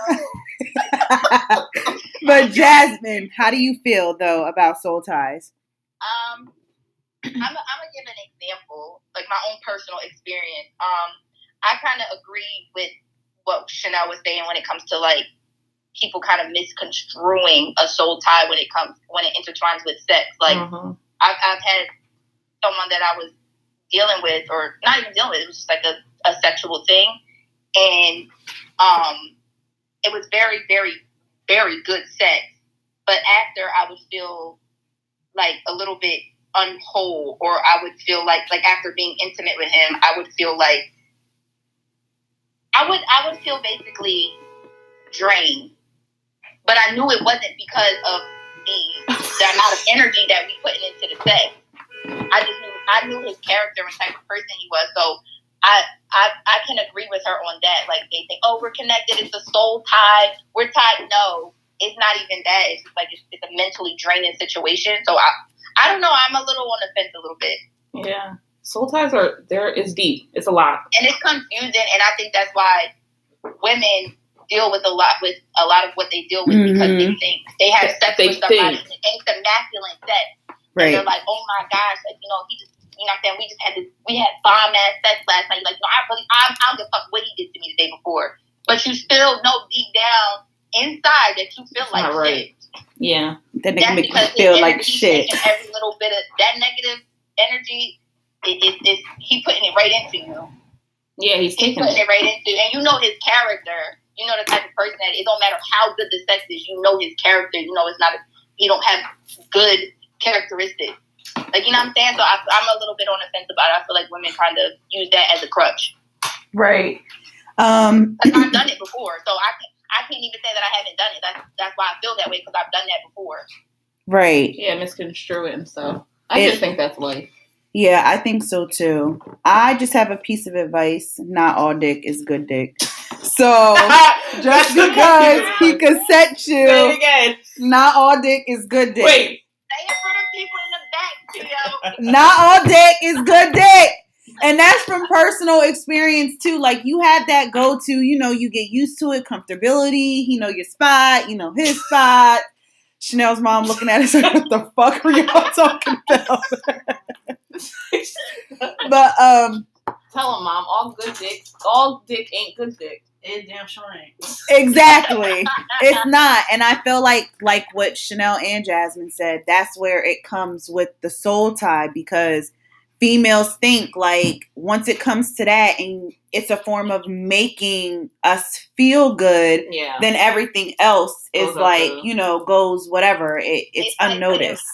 but Jasmine, how do you feel though about soul ties? Um, I'm gonna give an example, like my own personal experience. Um, I kind of agree with what Chanele was saying when it comes to like people kind of misconstruing a soul tie when it comes when it intertwines with sex. Like mm-hmm. I've, I've had someone that I was dealing with, or not even dealing with, it was just like a, a sexual thing. And um, it was very, very, very good sex. But after, I would feel like a little bit unwhole, or I would feel like, like after being intimate with him, I would feel like I would, I would feel basically drained. But I knew it wasn't because of the, the amount of energy that we put into the sex. I just knew I knew his character and type of person he was. So I, I I can agree with her on that. Like they think, oh, we're connected. It's a soul tie. We're tied. No, it's not even that. It's just like it's, it's a mentally draining situation. So I I don't know. I'm a little on the fence a little bit. Yeah, soul ties are there. It's deep. It's a lot, and it's confusing. And I think that's why women deal with a lot with a lot of what they deal with mm-hmm. because they think they have sex they with somebody think. and it's a masculine sex. Right. And they're like, oh my gosh, like, you know, he just you know what I'm saying? We just had this, we had bomb ass sex last night. Like, no, I really, I'm, I don't give a fuck what he did to me the day before. But you still know deep down inside that you feel That's like right. Shit. Yeah. That nigga make you feel like shit. Every little bit of that negative energy, it, it, it's, he putting it right into you. Yeah, he's, he's putting it. it right into, and you know his character. You know the type of person that it don't matter how good the sex is. You know his character. You know it's not. He don't have good characteristics. Like you know what I'm saying? So I, am a little bit on the fence about it. I feel like women kind of use that as a crutch. Right. Um, I've done it before, so I can, I can't even say that I haven't done it. That's that's why I feel that way because I've done that before. Right. Yeah, misconstrue it and stuff. I it, just think that's life. Yeah, I think so too. I just have a piece of advice. Not all dick is good dick. So (laughs) just because he can set you, not all dick is good dick. Wait. Say it for the people in the back, not all dick is good dick. And that's from personal experience too. Like you have that go to, you know, you get used to it, comfortability, you know your spot, you know his spot. Chanele's mom looking at us (laughs) like, what the fuck are y'all talking about? (laughs) but um Tell him, mom, all good dick, all dick ain't good dick. It damn sure ain't. Exactly. (laughs) it's not. And I feel like like what Chanele and Jasmine said, that's where it comes with the soul tie because females think like once it comes to that and it's a form of making us feel good, Yeah. then everything else is like, you know, goes whatever. It, it's It's unnoticed.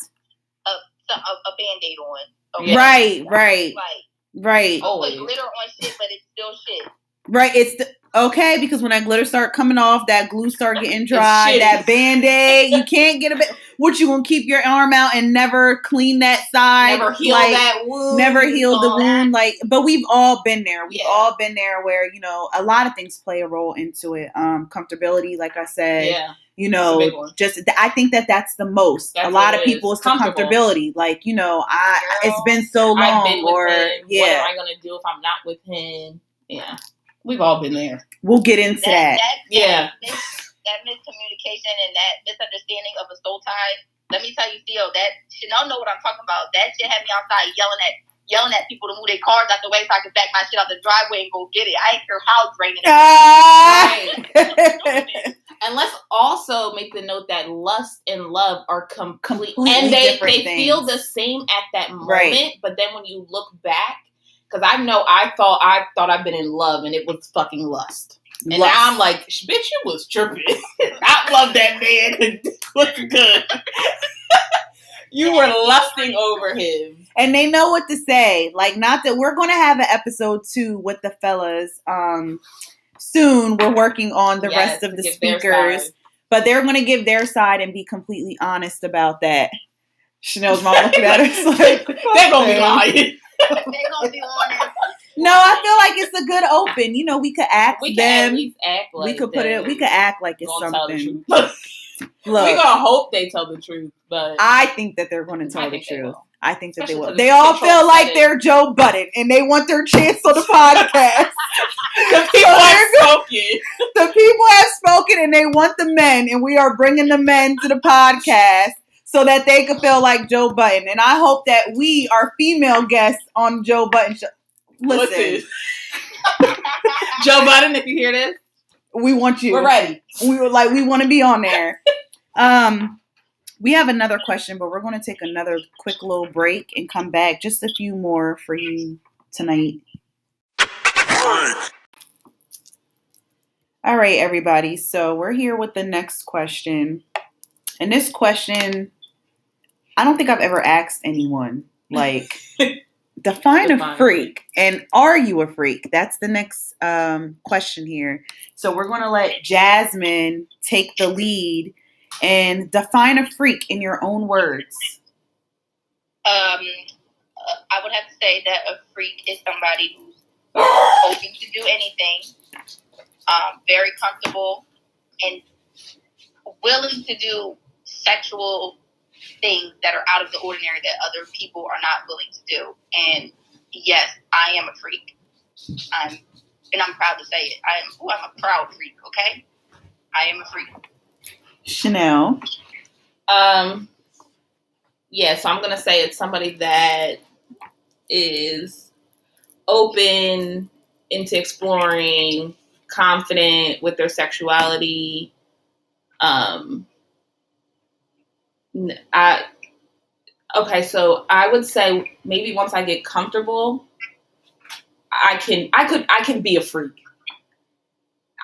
Some, a, a band-aid on. Yeah. Right, right, Like, right. oh, put glitter on shit, but it's still shit. Right, it's the, okay because when that glitter start coming off, that glue start getting (laughs) dry, that band aid, you can't get a bit. What you gonna keep your arm out and never clean that side? Never heal like, that wound. Never heal the wound, like. But we've all been there. We've Yeah. all been there where you know a lot of things play a role into it. Um, comfortability, like I said, Yeah. you know, just I think that that's the most. That's a lot of people, the comfortability. Like you know, I Girl, it's been so long, been or him. What yeah, am I gonna do if I'm not with him? Yeah. We've all been there. we'll get into that. That, that, Yeah. That, miscommunication and that misunderstanding of a soul tie. Let me tell you, Theo, that Chanele know what I'm talking about. That shit had me outside yelling at yelling at people to move their cars out the way so I could back my shit out the driveway and go get it. I ain't care how draining it Ah! (laughs) And let's also make the note that lust and love are complete, Completely and they different they feel the same at that moment. Right. But then when you look back, because I know I thought I thought I've been in love and it was fucking lust, and Lust. now I'm like, bitch, you was tripping. (laughs) I love that man. (laughs) Looking good. (laughs) you were lusting over him. and they know what to say. Like, not that we're going to have an episode two with the fellas. Um, soon we're working on the Yes, rest of the speakers, but they're going to give their side and be completely honest about that. Chanele's mom looking at us like They're gonna be "Okay." lying. they gonna be on there. No, I feel like it's a good open. You know, we could ask We them. act like we could put it. We could act like it's Gonna something. (laughs) Look, we're gonna hope they tell the truth, but I think that they're going to tell the truth. will. I think that they Especially will. They it's a all feel like they're Joe Budden and they want their chance on the (laughs) podcast. the people are spoken. the people have spoken and they want the men, and we are bringing the men to the podcast so that they could feel like Joe Budden. And I hope that we are female guests on Joe Budden. Show. Listen, Listen. (laughs) Joe Biden, if you hear this, we want you. we're ready. We were like, we want to be on there. Um, we have another question, but we're going to take another quick little break and come back. Just a few more for you tonight. All right, everybody. So we're here with the next question. And this question, I don't think I've ever asked anyone. Like, (laughs) define, Define a freak. And are you a freak? That's the next um, question here. So we're going to let Jasmine take the lead and define a freak in your own words. Um, uh, I would have to say that a freak is somebody who's open to do anything, um, very comfortable, and willing to do sexual things that are out of the ordinary that other people are not willing to do. And yes, I am a freak. I'm, and I'm proud to say it. I am. Oh, I'm a proud freak. Okay, I am a freak. Chanele. Um, yeah, so I'm gonna say it's somebody that is open into exploring, confident with their sexuality. Um, n- I okay, so I would say maybe once I get comfortable, I can I could I can be a freak.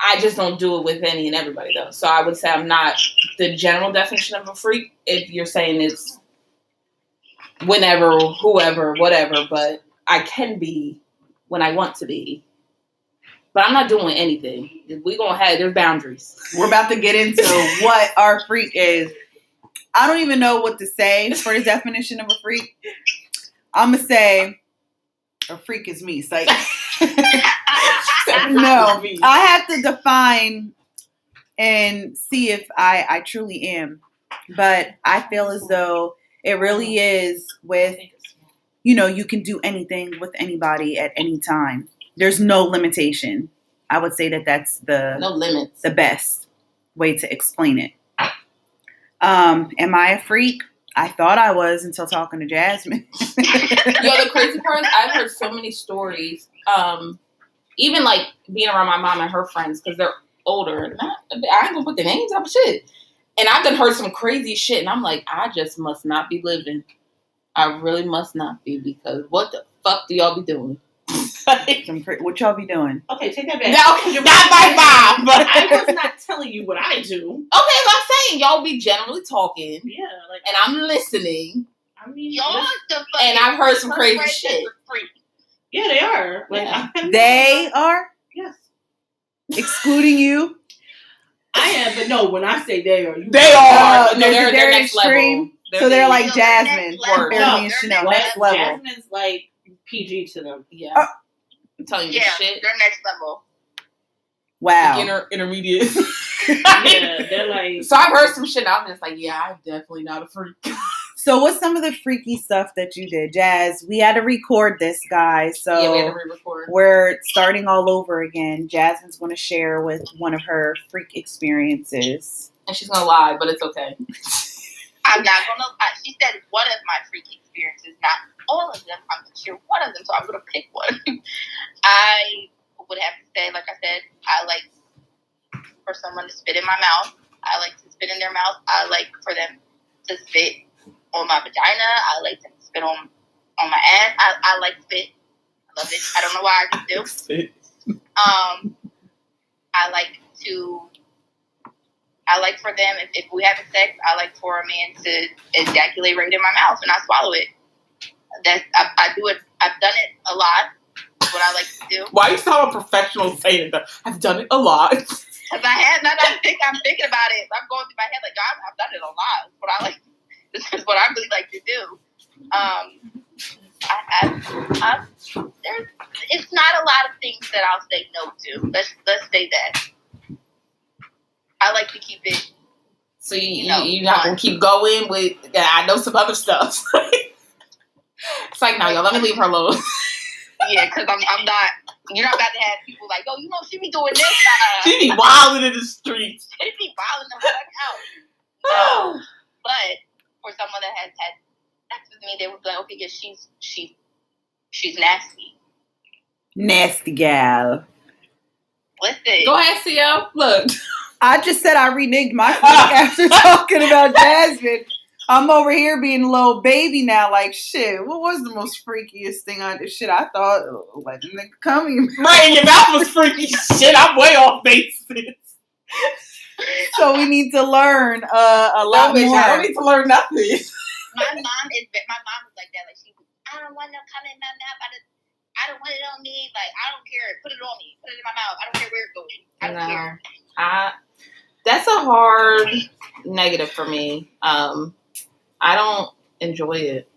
I just don't do it with any and everybody though. So I would say I'm not the general definition of a freak if you're saying it's whenever, whoever, whatever, but I can be when I want to be. But I'm not doing anything. We gonna have there's boundaries. We're about to get into what our freak is. I don't even know what to say for the definition of a freak. I'm gonna say a freak is me. Like (laughs) no, I have to define and see if I I truly am. But I feel as though it really is with you know you can do anything with anybody at any time. There's no limitation. I would say that that's the No limits. the best way to explain it. Um, am I a freak? I thought I was until talking to Jasmine. (laughs) (laughs) Yo, the crazy part is I've heard so many stories. Um, even like being around my mom and her friends because they're older. And I, I ain't gonna put the names up shit. And I've done heard some crazy shit, and I'm like, I just must not be living. I really must not be because what the fuck do y'all be doing? Some cra- what y'all be doing? Okay, take that back. No, You're not my right. vibe, but I was not telling you what I do. Okay, so I'm saying y'all be generally talking, Yeah, like and I'm listening, I mean, Y'all the and I've heard some crazy shit. are yeah, they are. Like Yeah. They are yes, excluding you. I am. But no, when I say they are, you They are. Uh, no, they're- they're, they're, they're next extreme. level. So they're big. like they're Jasmine. next level. Word. Beverly No, and Chanele, next next level. Jasmine's like PG to them. Yeah. Uh, I'm telling you Yeah, shit. they're next level. Wow. Beginner, intermediate. (laughs) Yeah, they're (laughs) like So I've heard some shit. and I'm just like, yeah, I'm definitely not a freak. (laughs) So what's some of the freaky stuff that you did, Jazz? We had to record this, guys. So yeah, we had to re-record. we're starting all over again. Jasmine's going to share with one of her freak experiences. And she's gonna lie, but it's okay. I'm not gonna. I, one of my freak experiences, not all of them. I'm gonna share one of them, so I'm gonna pick one. (laughs) I would have to say, like I said, I like for someone to spit in my mouth. I like to spit in their mouth. I like for them to spit on my vagina. I like them to spit on on my ass. I, I like spit. I love it. I don't know why I just do. (laughs) Um, I like to. I like for them if, if we having sex, I like for a man to ejaculate right in my mouth and I swallow it. That's I, I do it. I've done it a lot. What I like to do. Why you sound professional saying that? I've done it a lot. (laughs) Cause I have that I'm think I'm thinking about it. I'm going through my head like God, I've done it a lot. What I like. (laughs) This is what I really like to do. Um, I, I, I, there's, it's not a lot of things that I'll say no to. Let's let's say that. I like to keep it. So you, You you, know, you're not gonna keep going with? Yeah, I know some other stuff. (laughs) it's like, no, y'all, let me leave her alone. (laughs) Yeah, because I'm, I'm not. You're not about to have people like, oh, you know, she be doing this. (laughs) Uh, she be wilding in the streets. she be wilding the fuck out. No, (sighs) but for someone that has had sex with me, they would be like, okay, yeah, she's she, she's nasty. Nasty gal. Listen, Go ahead, CO. Look, I just said I reneged my freak (laughs) after talking about Jasmine. I'm over here being a little baby now. Like shit. What was the most freakiest thing I did? Shit, I thought uh, letting the coming. right in your mouth was freaky shit. I'm way off base. So we need to learn uh, a lot it. more. I don't need to learn nothing. my mom is my mom is like that. Like she, I don't want no come in my mouth. I, just, I don't want it on me. Like I don't care. Put it on me. Put it in my mouth. I don't care where it's going. I don't care. I, that's a hard negative for me. Um, I don't enjoy it.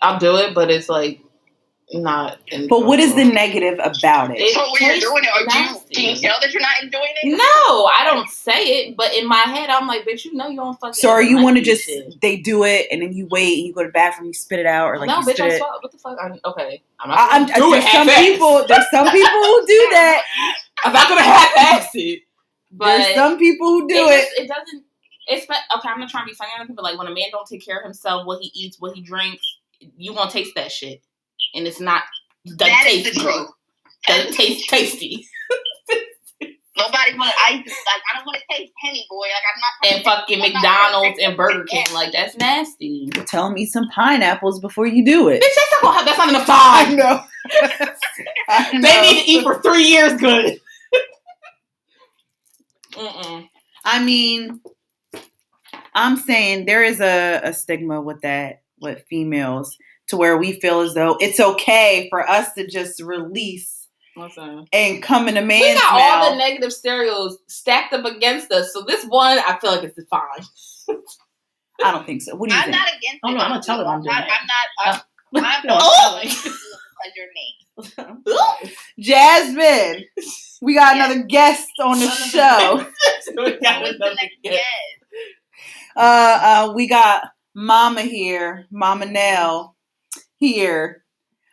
I'll do it, but it's like not. But what is the negative about it? It So when you're doing it, are you, can you tell that you're not enjoying it? No, I don't say it, but in my head, I'm like, bitch, you know you don't fucking. So are you want to just shit. they do it and then you wait and you go to the bathroom, you spit it out, or like no, you bitch, spit I it. saw what the fuck. I'm, okay, I'm not I, I'm, gonna it there's some people. There's some people who do that. (laughs) I'm not gonna half-ass it, but There's some people who do it, it. just- it doesn't. It's but okay. I'm not trying to be funny or anything, but like when a man don't take care of himself, what he eats, what he drinks, you won't taste that shit, and it's not doesn't That is taste the good. truth. Doesn't (laughs) taste tasty. Nobody want to. I used like. I don't want to taste Penny boy. Like I'm not. And fucking McDonald's and Burger King, like that's nasty. Bitch, Tell them eat some pineapples before you do it. Bitch, that's not gonna have, that's not enough I time. know. (laughs) I They need to eat for three years good. Mm-mm. I mean, I'm saying there is a, a stigma with that with females to where we feel as though it's okay for us to just release Listen. and come in a man's We got all the negative stereos stacked up against us. So this one, I feel like it's fine. I don't think so. What do you I'm think? not against Oh, it. no, I'm gonna tell him I'm doing I'm, it. I'm not. Uh, (laughs) I'm, I'm No, not Oh! going to do it because you're me. (laughs) Jasmine, we got Yes. another guest on the (laughs) show. (laughs) we got another guest. Uh, uh, we got Mama here, Mama Nell here.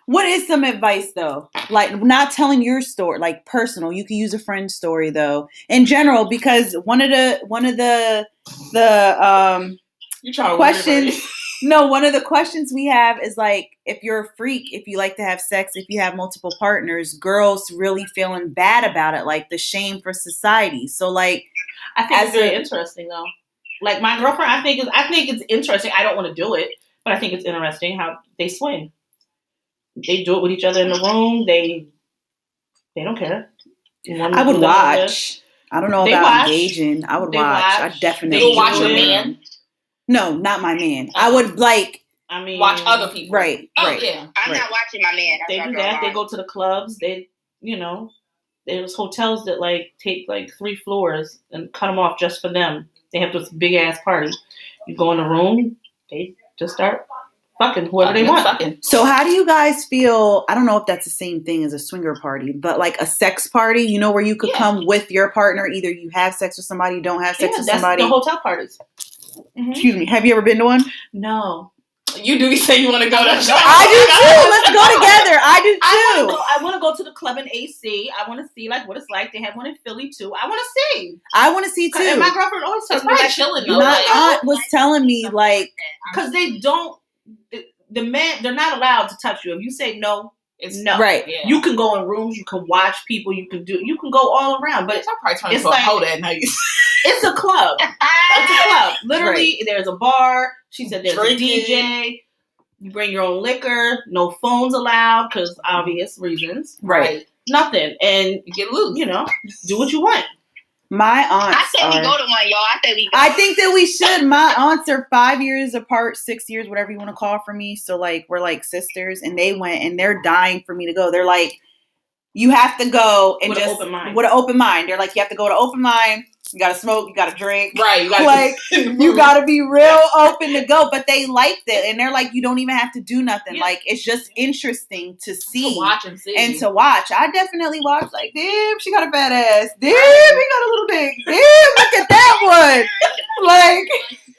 What is some advice though? Like not telling your story, like personal. You can use a friend's story though, in general, because one of the one of the the um You trying to questions. No, one of the questions we have is like if you're a freak, if you like to have sex, if you have multiple partners, girls really feeling bad about it, like the shame for society. So like I think it's very a- interesting though. Like my girlfriend, I think is I think it's interesting. I don't want to do it, but I think it's interesting how they swing. they do it with each other in the room. They they don't care. One I would do the other. watch. I don't know They about watch. engaging. I would They watch. I definitely would watch your man? No, not my man. I would like I mean, Watch other people. right, Oh right. yeah. I'm Right. not watching my man. That's They do gonna that. They go to the clubs. They, you know, there's hotels that like take like three floors and cut them off just for them. They have this big ass party. You go in the room, they just start fucking whoever they Fucking, want. Fucking. So how do you guys feel? I don't know if that's the same thing as a swinger party, but like a sex party, you know, where you could Yeah. come with your partner. Either you have sex with somebody, you don't have sex Yeah, with that's somebody. the hotel parties. Mm-hmm. Excuse me. Have you ever been to one? No, You do say you want to go to. I do too. Let's go together. I do too. I want to go to the club in AC. I want to see like what it's like. They have one in Philly too. I want to see. I want to see too. And my girlfriend always It's tells me probably chilling though. My like, aunt was telling me like, because they don't. The, the man, they're not allowed to touch you. If you say no, it's no. right. Yeah. You can go in rooms. You can watch people. You can do. You can go all around. But But I'll probably turn It's into like- a hoe that night. (laughs) it's a club. It's a club. (laughs) Literally, there's a bar. She said there's Drinking. a DJ. You bring your own liquor. No phones allowed because obvious reasons. Right. Nothing. And You get loose. you know, do what you want. My I aunts said we go to one, y'all. I said we go. I think that we should. My aunts are five years apart, six years, whatever you want to call for me. So like we're like sisters, and they went and they're dying for me to go. They're like, you have to go and With an just open mind. with an open mind. They're like, you have to go to open mind. You gotta smoke. You gotta drink. Right. You gotta Like, (laughs) You gotta be real open to go. But they liked it, and they're like, you don't even have to do nothing. Yeah. Like it's just interesting to see to watch and see. and to watch. I definitely watch. Like, damn, she got a bad ass. Damn, he got a little dick. Damn, look at that one. Like.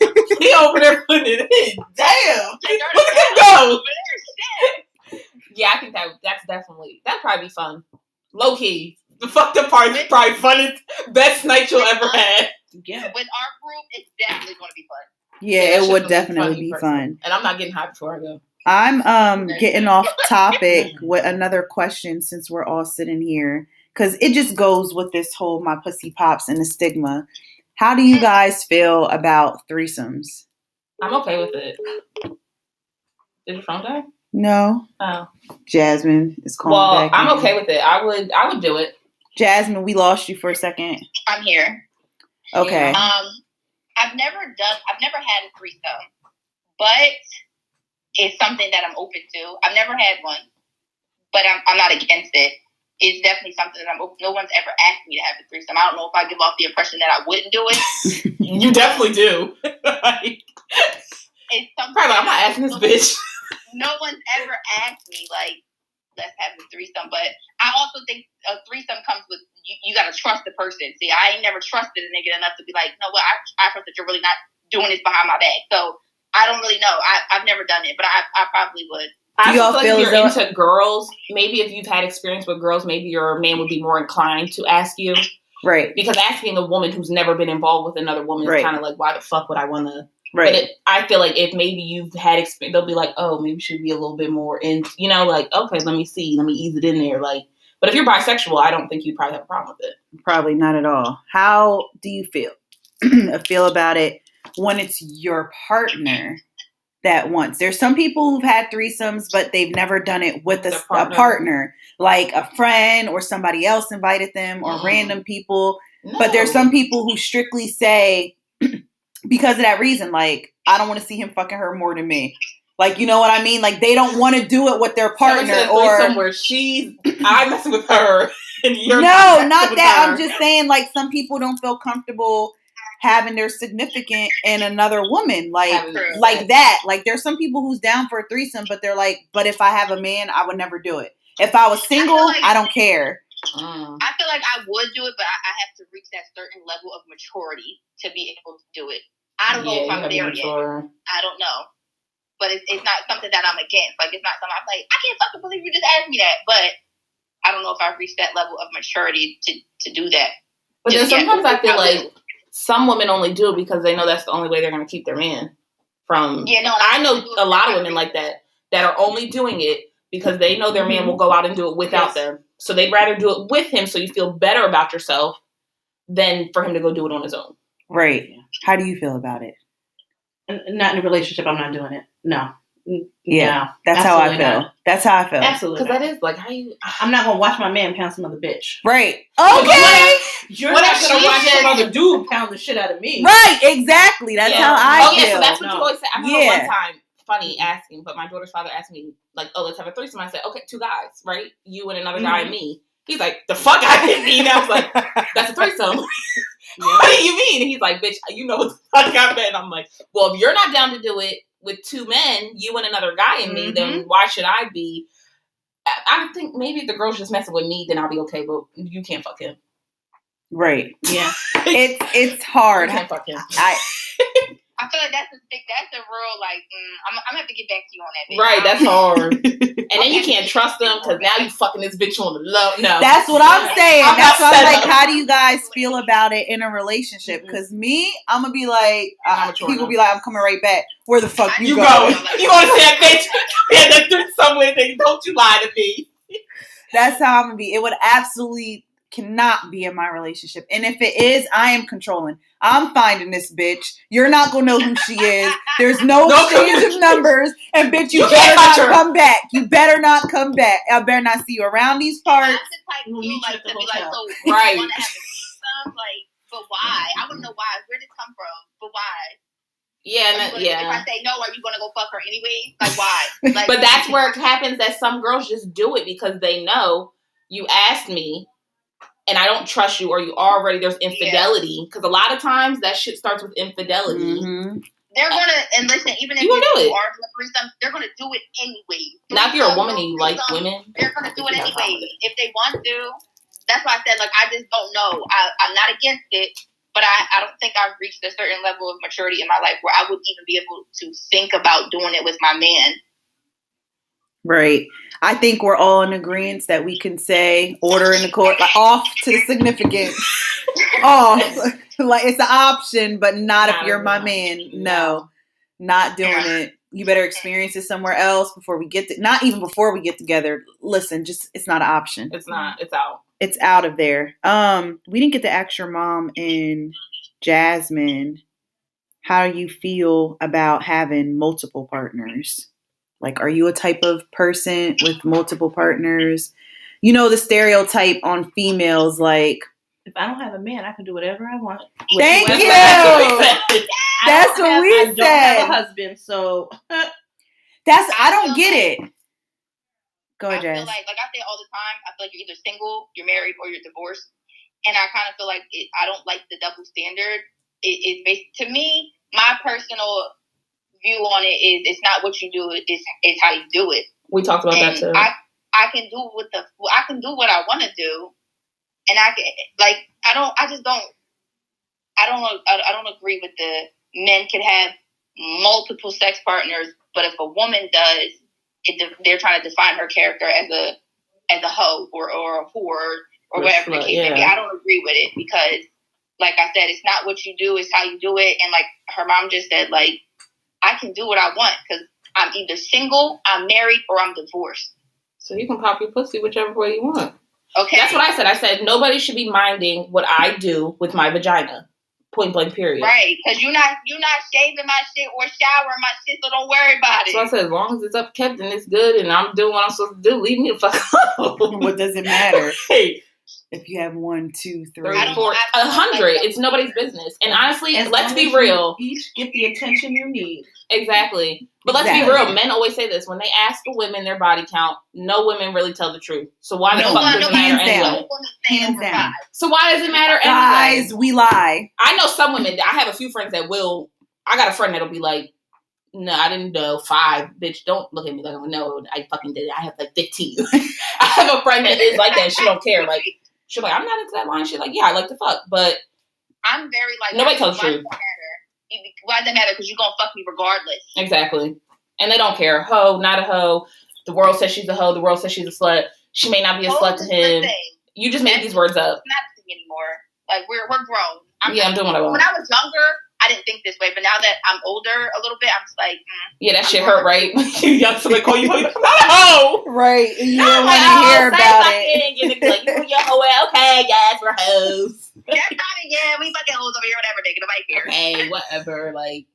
(laughs) he over there putting it in. Damn. (laughs) Look at him go. Yeah, I think that that's definitely that'd probably be fun. Low key. The fucked up part is probably funnest best night you'll ever have. Yeah. With our group, it's definitely going to be fun. Yeah, that it shit would definitely funny be fun. And I'm not getting high before I go. I'm um getting off (laughs) topic with another question since we're all sitting here because it just goes with this whole my pussy pops and the stigma. How do you guys feel about threesomes? I'm okay with it. Did your phone die? No, Oh. Jasmine is calling Well, back. I'm in. okay with it. I would I would do it. Jasmine, we lost you for a second. I'm here. Okay. Um, I've never done. I've never had a threesome, but it's something that I'm open to. I've never had one, but I'm I'm not against it. It's definitely something that I'm open. No one's ever asked me to have a threesome. I don't know if I give off the impression that I wouldn't do it. (laughs) You definitely do. (laughs) Like, It's something. Probably I'm not asking this bitch. no one's ever asked me like let's have a threesome but i also think a threesome comes with you, you gotta trust the person see i ain't never trusted a nigga enough to be like no well I, I trust that you're really not doing this behind my back so i don't really know I, i've never done it but i, I probably would I Do y'all feel like feel if you're as though- into girls, maybe if you've had experience with girls, maybe your man would be more inclined to ask you. right. Because asking a woman who's never been involved with another woman Right. is kind of like, why the fuck would I want to? Right. But it, I feel like if maybe you've had experience, they'll be like, oh, maybe should be a little bit more and you know, like, okay, let me see, let me ease it in there. Like, but if you're bisexual, I don't think you'd probably have a problem with it. Probably not at all. How do you feel? (clears throat) feel about it when it's your partner that wants. There's some people who've had threesomes, but they've never done it with a, Their a partner. partner, like a friend or somebody else invited them or Mm. random people. But there's some people who strictly say because of that reason, like I don't want to see him fucking her more than me. Like you know what I mean? Like they don't want to do it with their partner said or threesome where she's, I'm messing with her, (laughs) and you're no, messing not that. her. I'm just saying, like, some people don't feel comfortable having their significant and another woman, like, Having like that. Like, there's some people who's down for a threesome, but they're like, but if I have a man, I would never do it. If I was single, I, like- don't care. Mm. i feel like i would do it but i, I have to reach that certain level of maturity to be able to do it i don't know if i'm there yet mature. I don't know. But it's, it's not something that I'm against. Like, it's not something I'm like, I can't fucking believe you just asked me that. But I don't know if I've reached that level of maturity to, to do that. But then Just, yeah, sometimes I feel like some women only do it because they know that's the only way they're going to keep their man from. Yeah, no, I know a lot of women like that that are only doing it because they know their man mm-hmm. will go out and do it without Yes. them. So they'd rather do it with him so you feel better about yourself than for him to go do it on his own. Right. How do you feel about it? Not in a relationship. I'm not doing it. No. Yeah, that's how I feel. not. That's how I feel. Absolutely. Because that is like how you. I'm not gonna watch my man pound some other bitch. Right. Okay. You're What not if gonna she watch some other dude pound the shit out of me. Right. Exactly. That's Yeah. how I feel. oh, feel. yeah, so that's what No. you always say. I remember Yeah. one time, funny asking, but my daughter's father asked me, like, oh, let's have a threesome. I said, okay, two guys, right? You and another guy and mm-hmm. me. He's like, the fuck I didn't mean. I was like, that's a threesome. (laughs) (laughs) (laughs) what do you mean? And he's like, bitch, you know what the fuck I meant. I'm like, well, if you're not down to do it with two men, you and another guy and me, then mm-hmm. why should I be? I, I think maybe if the girl's just messing with me, then I'll be okay, but you can't fuck him. right. Yeah. (laughs) It's it's hard. can't fuck him. I I feel like that's a big, that's a real like. Mm, I'm, I'm gonna have to get back to you on that. bitch. Right, that's (laughs) hard. And then you can't trust them because now you fucking this bitch on the low. No, That's what I'm saying. I'm That's why I'm like, up. how do you guys feel about it in a relationship? Because me, I'm gonna be like, I'm uh, mature he will enough. be like, I'm coming right back. Where the fuck you, you go? go. (laughs) (laughs) You want to say that bitch? Yeah, that's doing somewhere. Thing. Don't you lie to me. That's how I'm gonna be. It would absolutely cannot be in my relationship. And if it is, I am controlling. I'm finding this bitch. You're not gonna know who she is. There's no (laughs) No exchange of numbers. And bitch, you, You better can't her. come back. You better not come back. I better not see you around these parts. That's We'll of meet you at the to like, so (laughs) Right. you want to have a like, but why? I want to know why. Where did it come from? But why? Yeah, and that, But If I say no, are you gonna go fuck her anyway? Like why? (laughs) Like, But that's where it happens that some girls just do it because they know you asked me and I don't trust you or you already there's infidelity because a lot of times that shit starts with infidelity. Mhm. they're gonna and listen. Even if You gonna do you it. are doing threesome, they're gonna do it anyway. Now if you're a woman and you like women, they're gonna do it anyway if they want to. That's why I said like I just don't know. I, I'm not against it, but I, I don't think I've reached a certain level of maturity in my life where I would even be able to think about doing it with my man. Right. I think we're all in agreement that we can say order in the court like, off to the significant. (laughs) off. like it's an option, but not, if you're my man. No. Not doing it. You better experience it somewhere else before we get to not even before we get together. Listen, just it's not an option. it's not. It's out. It's out of there. Um, we didn't get to ask your mom and Jasmine how you feel about having multiple partners. Like, are you a type of person with multiple partners? You know the stereotype on females, like If I don't have a man, I can do whatever I want. Thank you. That's (laughs) I That's what have- we I don't have a husband, so (laughs) that's I don't get it. Go ahead. I feel like, like I say all the time, I feel like you're either single, you're married, or you're divorced. And I kind of feel like it, I don't like the double standard. It, it's to me, my personal view on it is it's not what you do, it's, it's how you do it. we talked about that too. I I can do what the I can do what I want to do, and I can like I don't I just don't I don't I, don't agree with the men can have multiple sex partners, but if a woman does, it, they're trying to define her character as a as a hoe or or a whore or whatever the case may be. I don't agree with it because, like I said, it's not what you do; it's how you do it. And like her mom just said, like I can do what I want because I'm either single, I'm married, or I'm divorced. so you can pop your pussy whichever way you want. Okay. That's what I said. I said nobody should be minding what I do with my vagina. Point blank. Period. Right, because you're not you're not shaving my shit or showering my shit, so don't worry about it. So I said, as long as it's up kept and it's good, and I'm doing what I'm supposed to do, leave me the fuck (laughs) alone. What does it matter Hey, if you have one, two, three? three, I don't- four, I a don't hundred. It's nobody's business. And honestly, as let's long be as you real. Each get the attention you need. Exactly. But let's Exactly. be real. Men always say this when they ask the women their body count. No women really tell the truth. So why the No fuck one, does it matter hands down. anyway? Hands down. So why does it matter anyway? Guys, we lie. I know some women. I have a few friends that will. I got a friend that'll be like, "No, I didn't know five, bitch. Don't look at me like no, I fucking did it. I have like fifteen. (laughs) I have a friend that is like that. She don't care. Like she's like, I'm not into that line. She's like, yeah, I like to fuck, but I'm very like Nobody tells the why truth. does that matter? Why does that matter? Because you're gonna fuck me regardless. exactly. And they don't care. Hoe, not a hoe. The world says she's a hoe. The world says she's a slut. She may not be a slut to him. You just made these words up. Not anymore. Like we're we're grown. I'm, Yeah, I'm doing what I want. When I was younger, I didn't think this way, but now that I'm older a little bit, I'm just like, mm, Yeah, that shit hurt, right? (laughs) you young somebody call you hoe. You not a hoe. Right. You I'm don't like, want to oh, hear say about it. fucking, You're gonna like, you, you're a hoe. Okay, yes, we're hoes. (laughs) that's not it. Yeah, we fucking hoes over here, whatever, nigga. Nobody cares. Okay, whatever. Like,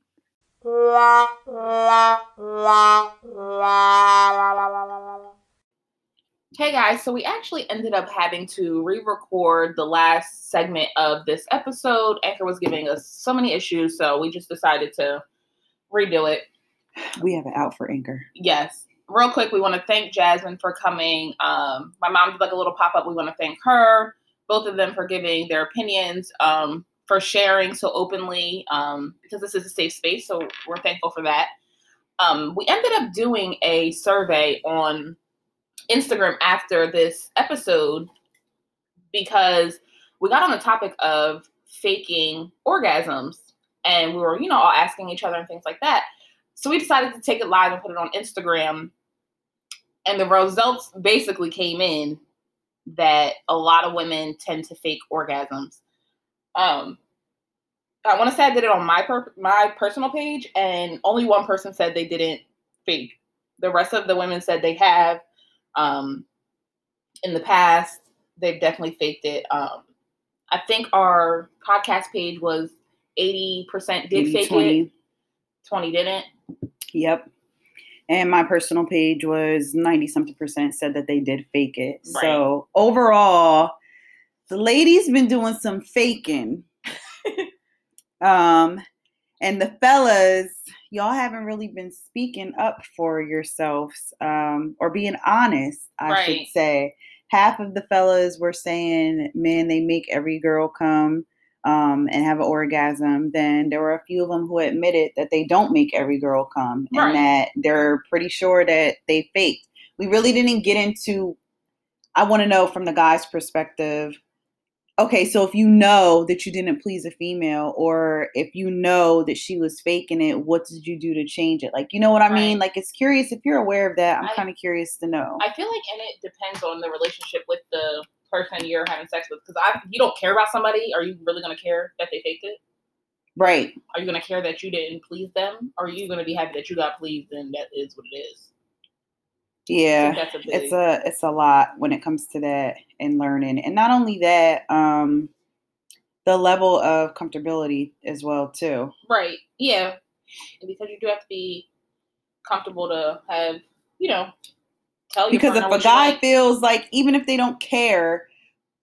Hey guys, so we actually ended up having to re record the last segment of this episode. Anchor was giving us so many issues, so we just decided to redo it. We have it out for Anchor. Yes. Real quick, we want to thank Jasmine for coming. Um, my mom did like a little pop up. We want to thank her, both of them for giving their opinions, um, for sharing so openly, um, because this is a safe space. So we're thankful for that. Um, we ended up doing a survey on Instagram after this episode because we got on the topic of faking orgasms and we were, you know, all asking each other and things like that. So we decided to take it live and put it on Instagram. And the results basically came in that a lot of women tend to fake orgasms. Um, I want to say I did it on my per- my personal page, and only one person said they didn't fake. The rest of the women said they have. Um, in the past, they've definitely faked it. Um, I think our podcast page was eighty percent did 80, fake 20. it, twenty didn't. Yep. And my personal page was 90 something percent said that they did fake it. Right. So overall, the ladies been doing some faking. (laughs) um and the fellas, y'all haven't really been speaking up for yourselves um or being honest, I should say. Half of the fellas were saying, man, they make every girl come um, and have an orgasm, then there were a few of them who admitted that they don't make every girl come Right. and that they're pretty sure that they faked. We really didn't get into, I want to know from the guy's perspective. Okay, so if you know that you didn't please a female, or if you know that she was faking it, what did you do to change it? Like, you know what I mean? Like, it's curious if you're aware of that. I'm kind of curious to know. I feel like, and it depends on the relationship with the person you're having sex with. Because I, you don't care about somebody. Are you really gonna care that they faked it? right. Are you gonna care that you didn't please them? Or are you gonna be happy that you got pleased and that is what it is? Yeah. a big, it's a it's a lot when it comes to that and learning and not only that um the level of comfortability as well too right. Yeah, And because you do have to be comfortable to have, you know, tell because if a guy like. feels like even if they don't care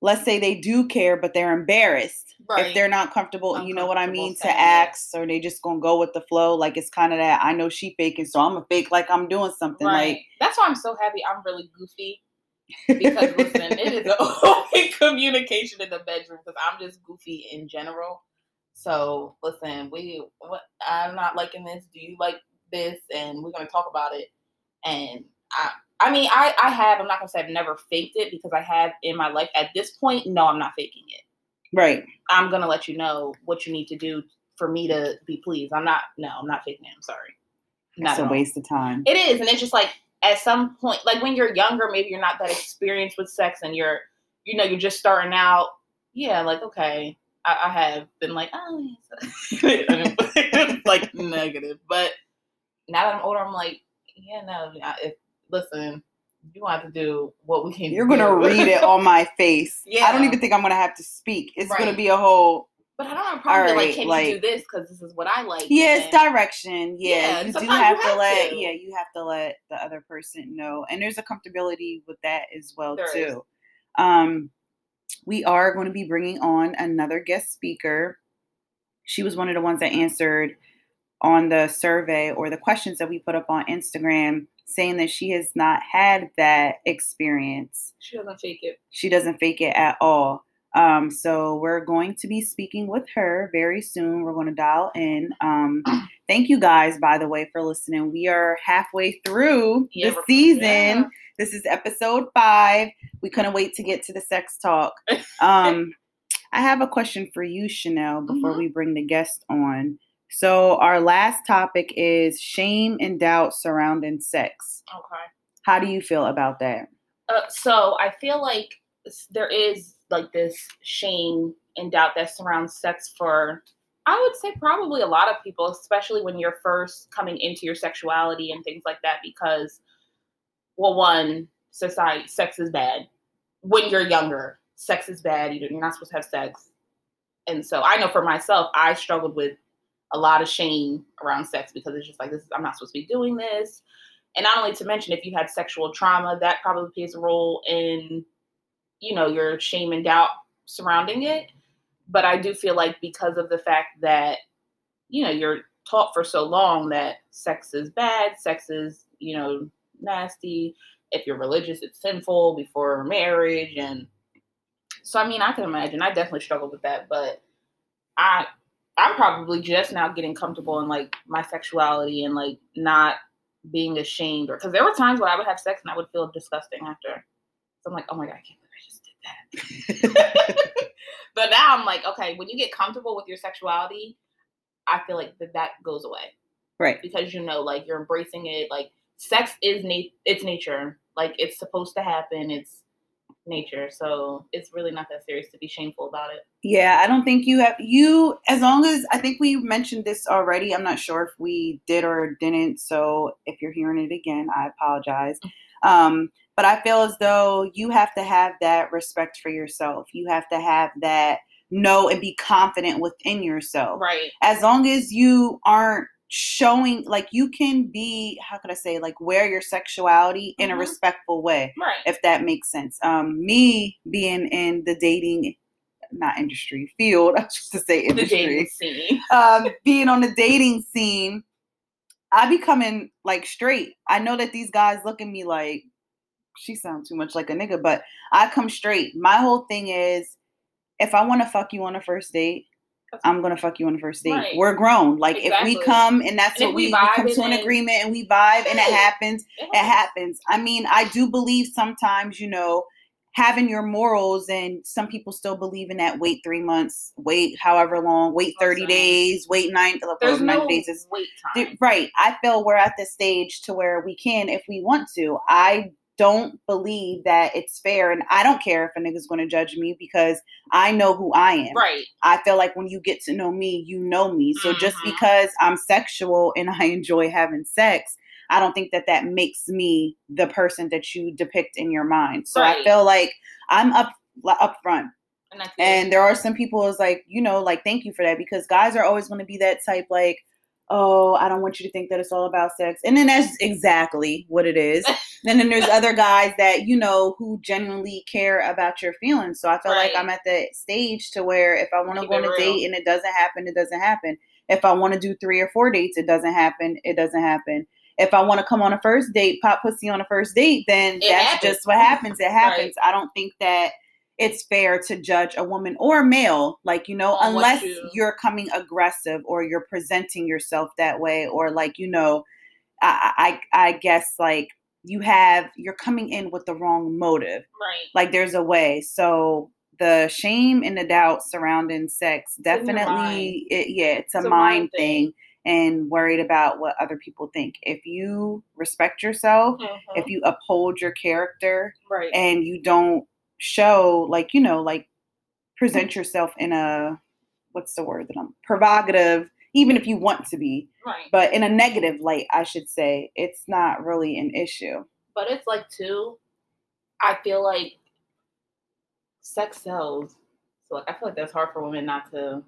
let's say they do care but they're embarrassed right. if they're not comfortable you know what i mean to ask or they just gonna go with the flow like it's kind of that i know she faking so i'm gonna fake like i'm doing something right. That's why I'm so happy. I'm really goofy because (laughs) listen, it is an (laughs) open communication in the bedroom because I'm just goofy in general. So listen, we what I'm not liking this. Do you like this? And we're gonna talk about it. And I I mean I I have I'm not gonna say I've never faked it because I have in my life at this point. No, I'm not faking it. right I'm gonna let you know what you need to do for me to be pleased. I'm not no, I'm not faking it. I'm sorry. Not it's a waste of time It is, and it's just like at some point, like when you're younger, maybe you're not that experienced with sex, and you're, you know, you're just starting out. Yeah, like okay, I, I have been like, oh, (laughs) like negative, but now that I'm older, I'm like, yeah, no, if, listen, you have to do what we can. You're gonna read it on my face. Yeah, I don't even think I'm gonna have to speak. It's gonna be a whole. but I don't have a problem. Alright, like, can like- you do this because this is what I like? Yeah, it's direction. Yeah, Yeah, you do have you to let. to. Yeah, you have to let the other person know, and there's a comfortability with that as well There is. too. Um, we are going to be bringing on another guest speaker. She was one of the ones that answered on the survey or the questions that we put up on Instagram, saying that she has not had that experience. She doesn't fake it. She doesn't fake it at all. Um, so we're going to be speaking with her very soon. We're going to dial in. Um, (clears throat) thank you guys, by the way, for listening. We are halfway through Yeah, the season. yeah. This is episode five. We couldn't wait to get to the sex talk. (laughs) Um, I have a question for you, Chanele, before Mhm. we bring the guest on. So our last topic is shame and doubt surrounding sex. Okay. How do you feel about that? Uh, so I feel like there is like this shame and doubt that surrounds sex for I would say probably a lot of people, especially when you're first coming into your sexuality and things like that, because well, one, society sex is bad. When you're younger, sex is bad. You're not supposed to have sex. And so I know for myself, I struggled with a lot of shame around sex because it's just like this is, I'm not supposed to be doing this. And not only to mention if you had sexual trauma, that probably plays a role in, you know, your shame and doubt surrounding it. But I do feel like because of the fact that, you know, you're taught for so long that sex is bad, sex is, you know, nasty. If you're religious, it's sinful before marriage. And so, I mean, I can imagine. I definitely struggled with that, but I I'm probably just now getting comfortable in like my sexuality and like not being ashamed or because there were times where I would have sex and I would feel disgusting after. So I'm like, oh my god, I can't believe I just did that. (laughs) but now I'm like, okay, when you get comfortable with your sexuality, I feel like that that goes away. Right. Because you know, like you're embracing it. Like sex is nat- it's nature. Like it's supposed to happen. It's nature. So it's really not that serious to be shameful about it. Yeah, I don't think you have you as long as I think we mentioned this already. I'm not sure if we did or didn't. So if you're hearing it again, I apologize. Um, but I feel as though you have to have that respect for yourself. You have to have that know and be confident within yourself. Right. As long as you aren't showing like you can be how could i say like wear your sexuality in Mhm. a respectful way Right. if that makes sense. Um me being in the dating not industry field (laughs) i was just to say industry. (laughs) um being on the dating scene i be coming like straight. I know that these guys look at me like she sounds too much like a nigga but i come straight. My whole thing is if i want to fuck you on a first date I'm gonna fuck you on the first date. Right. We're grown. Like if we come and that's And what we we, we come to an agreement and we vibe and it happens, it happens. I mean, I do believe sometimes, you know, having your morals and some people still believe in that wait three months, wait however long, wait 30 Listen. days, wait nine, There's 90 no days is wait time. Right. I feel we're at the stage to where we can if we want to. I don't believe that it's fair and I don't care if a nigga's gonna judge me because I know who I am. Right. I feel like when you get to know me, you know me. So just Mhm. because I'm sexual and (laughs) I enjoy having sex, I don't think that that makes me the person that you depict in your mind. So I feel like I'm up up front. And. And there are some people is like, you know, like thank you for that because guys are always going to be that type like, oh, I don't want you to think that it's all about sex. And then that's exactly what it is. (laughs) and then there's other guys that, you know, who genuinely care about your feelings. So I feel like I'm at the stage to where if I want to go on a real. date and it doesn't happen, it doesn't happen. If I want to do three or four dates, it doesn't happen, it doesn't happen. If I want to come on a first date, pop pussy on a first date, then It that's happens. just what happens. It (laughs) Right. happens. I don't think that it's fair to judge a woman or a male, like, you know, unless you- you're coming aggressive or you're presenting yourself that way, or like, you know, I, I, I guess like you have, you're coming in with the wrong motive. right. Like, there's a way. So, the shame and the doubt surrounding sex definitely, it, yeah, it's a, It's a mind mind thing. thing. And worried about what other people think. If you respect yourself, Mhm. if you uphold your character, right. and you don't show like you know like present yourself in a what's the word that I'm provocative even if you want to be right. but in a negative light I should say it's not really an issue But it's like too. I feel like sex sells. So like I feel like that's hard for women not to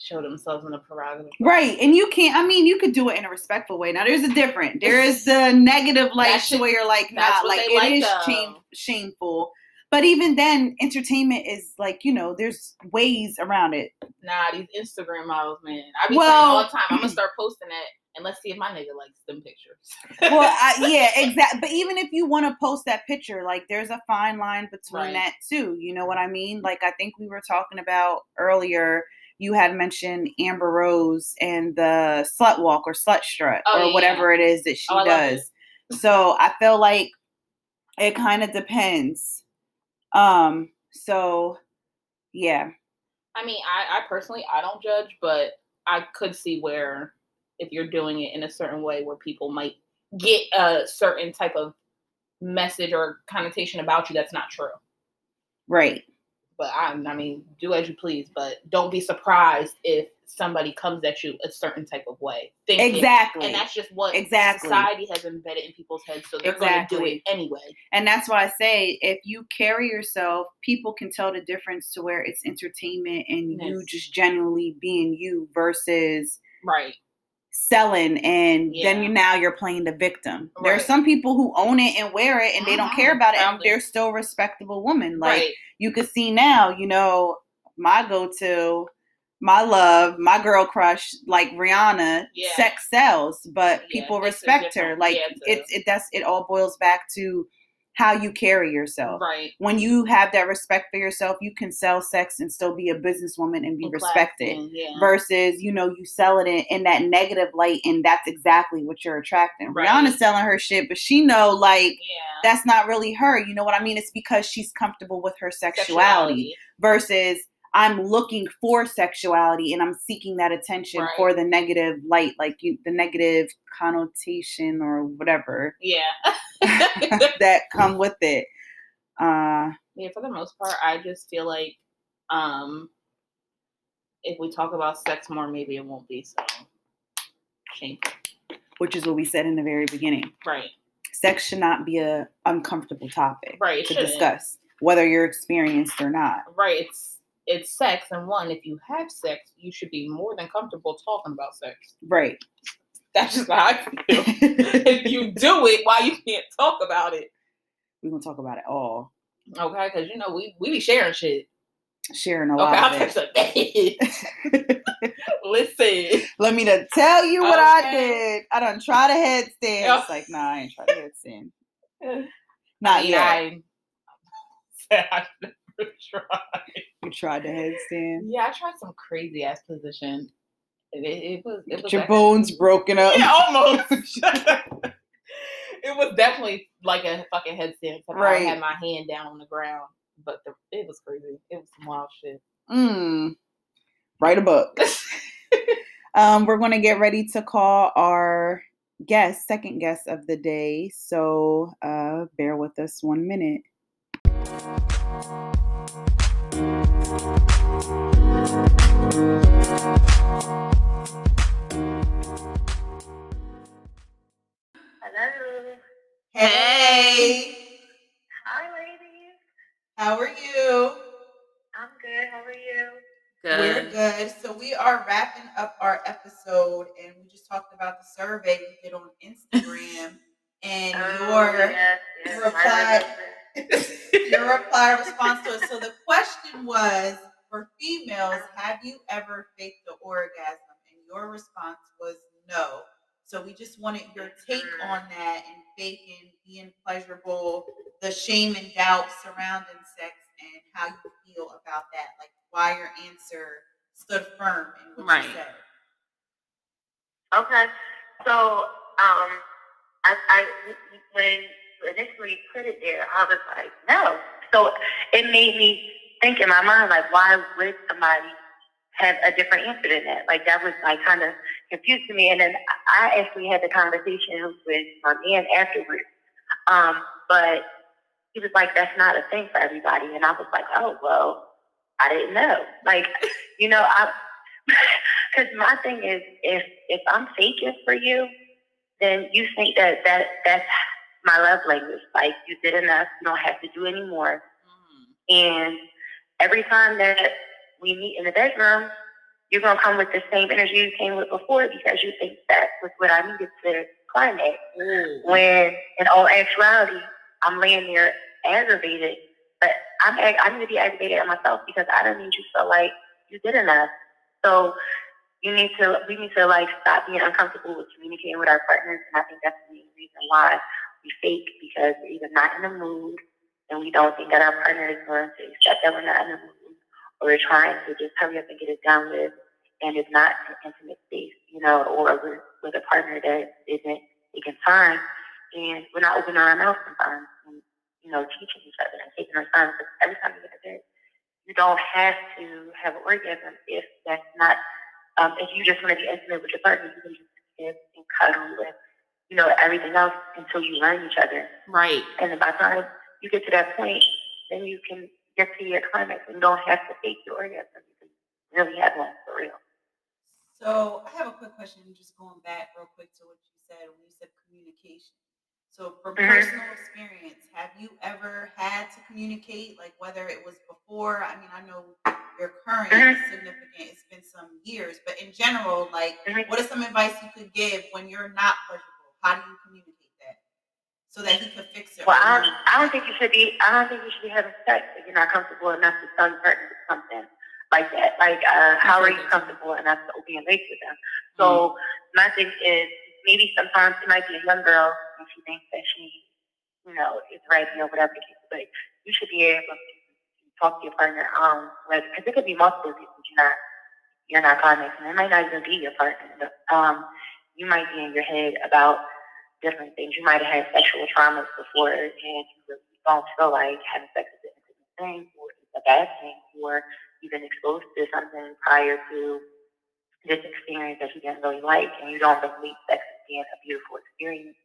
show themselves in a prerogative. right and you can't I mean you could do it in a respectful way now there's a different there is (laughs) the negative light That's where you're like nah like it like, is shame, shameful but even then entertainment is like you know there's ways around it Nah, these Instagram models, man. I be Well- saying all the time, I'm gonna start posting that and let's see if my nigga likes them pictures. well, I, (laughs) yeah, exactly. But even if you want to post that picture, like there's a fine line between Right. that too. You know what I mean? Like I think we were talking about earlier. You had mentioned Amber Rose and the slut walk or slut strut Oh, or yeah. whatever it is that she Oh, does. So I feel like it kind of depends. Um. So yeah. I mean, I, I personally I don't judge, but I could see where if you're doing it in a certain way where people might get a certain type of message or connotation about you that's not true. Right. But I, I mean, do as you please, but don't be surprised if somebody comes at you a certain type of way. Thinking, Exactly. And that's just what Exactly. society has embedded in people's heads, so they're going to do it anyway. And that's why I say if you carry yourself, people can tell the difference to where it's entertainment and you just genuinely being you versus right selling and Yeah. then you now you're playing the victim. There are some people who own it and wear it and they don't care Mhm. about it and they're still respectable women. Like right you could see now, you know, my go-to, my love, my girl crush, like Rihanna, Yeah. sex sells, but Yeah, people respect her. Like it's it that's it all boils back to how you carry yourself. right. When you have that respect for yourself, you can sell sex and still be a businesswoman and be And respected yeah. versus you know you sell it in, in that negative light and that's exactly what you're attracting. Right. rihanna's selling her shit but she know like yeah. that's not really her. You know what i mean? It's because she's comfortable with her sexuality, versus i'm looking for sexuality and i'm seeking that attention Right. for the negative light like you the negative connotation or whatever yeah. (laughs) that come with it. Uh yeah for the most part i just feel like um if we talk about sex more maybe it won't be so shameful. Which is what we said in the very beginning. Right. Sex should not be a uncomfortable topic right to shouldn't. discuss whether you're experienced or not. Right it's it's sex and one if you have sex you should be more than comfortable talking about sex. Right. That's just how i feel. (laughs) If you do it why you can't talk about it? We're gonna talk about it all. Okay because you know we we be sharing shit. Sharing a okay lot i'll of text it. a (laughs) listen. Let me to tell you what i did. I done try to headstand. It's like nah i ain't try to headstand. (laughs) Not yet said I never tried. you tried to headstand Yeah, I tried some crazy ass position. It, it, it was it was your actually- bones broken up Yeah, almost. (laughs) (laughs) it was definitely like a fucking headstand. Except Right. I had my hand down on the ground, but the, it was crazy. It was some wild shit. mm. write a book (laughs) um we're gonna get ready to call our guest second guest of the day so uh bear with us one minute Hello. hey Hi, ladies. how are you I'm good. How are you? We're good. So we are wrapping up our episode, and we just talked about the survey we did on Instagram, and Oh, your yes, yes, reply- remember. Your reply response to it. So the question was for females: Have you ever faked the orgasm? And your response was no. So we just wanted your take on that and faking, being pleasurable, the shame and doubt surrounding sex, and how you feel about that. Like why your answer stood firm in what you Right. said. Okay. So, um, I, I, when you initially put it there, I was like, no. So it made me think in my mind, like, why would somebody have a different answer than that? Like, that was like kind of confused to me. And then I actually had the conversation with my man afterwards. Um, but he was like, that's not a thing for everybody. And I was like, oh, well, I didn't know. Like, you know, I, (laughs) because my thing is, if if I'm faking for you, then you think that that that's my love language. Like you did enough, you don't have to do any more. Mm-hmm. And every time that we meet in the bedroom, you're gonna come with the same energy you came with before because you think that was what I needed to climax. Ooh. When in all actuality, I'm laying there aggravated, but I'm ag- I need to be aggravated at myself because I don't need you to feel like you did enough. So you need to we need to like stop being uncomfortable with communicating with our partners, and I think that's the main reason why we fake because we're either not in the mood and we don't think that our partner is going to accept that we're not in the mood, or we're trying to just hurry up and get it done with, and it's not an intimate space, you know, or we're with a partner that isn't taking time, and we're not opening our mouth sometimes, and you know, teaching each other and taking our time. Because every time you get a bed, you don't have to have an orgasm if that's not um, if you just want to be intimate with your partner, you can just kiss and cuddle and you know everything else until you learn each other. Right. And by the time you get to that point, then you can get to your climax and you don't have to fake your orgasm. You can really have one for real. So I have a quick question, just going back real quick to what you said when you said communication. So from Mhm. personal experience, have you ever had to communicate, like whether it was before? I mean, I know your current Mhm. significant. It's been some years, but in general, like, Mhm. what is some advice you could give when you're not pleasurable? How do you communicate that so that he could fix it? Well, I don't, I don't think you should be. I don't think you should be having sex if you're not comfortable enough to tell your partner something like that. Like, uh, how are you comfortable enough to open your legs with them? So my thing is maybe sometimes it might be a young girl and she thinks that she, you know, is ready or whatever. But you should be able to talk to your partner um because it could be multiple people you're not you're not climaxing. It might not even be your partner. But, um, you might be in your head about different things. You might have had sexual traumas before and you really don't feel like having sex is an intimate thing or it's a bad thing or you've been exposed to something prior to this experience that you didn't really like and you don't believe sex as being a beautiful experience.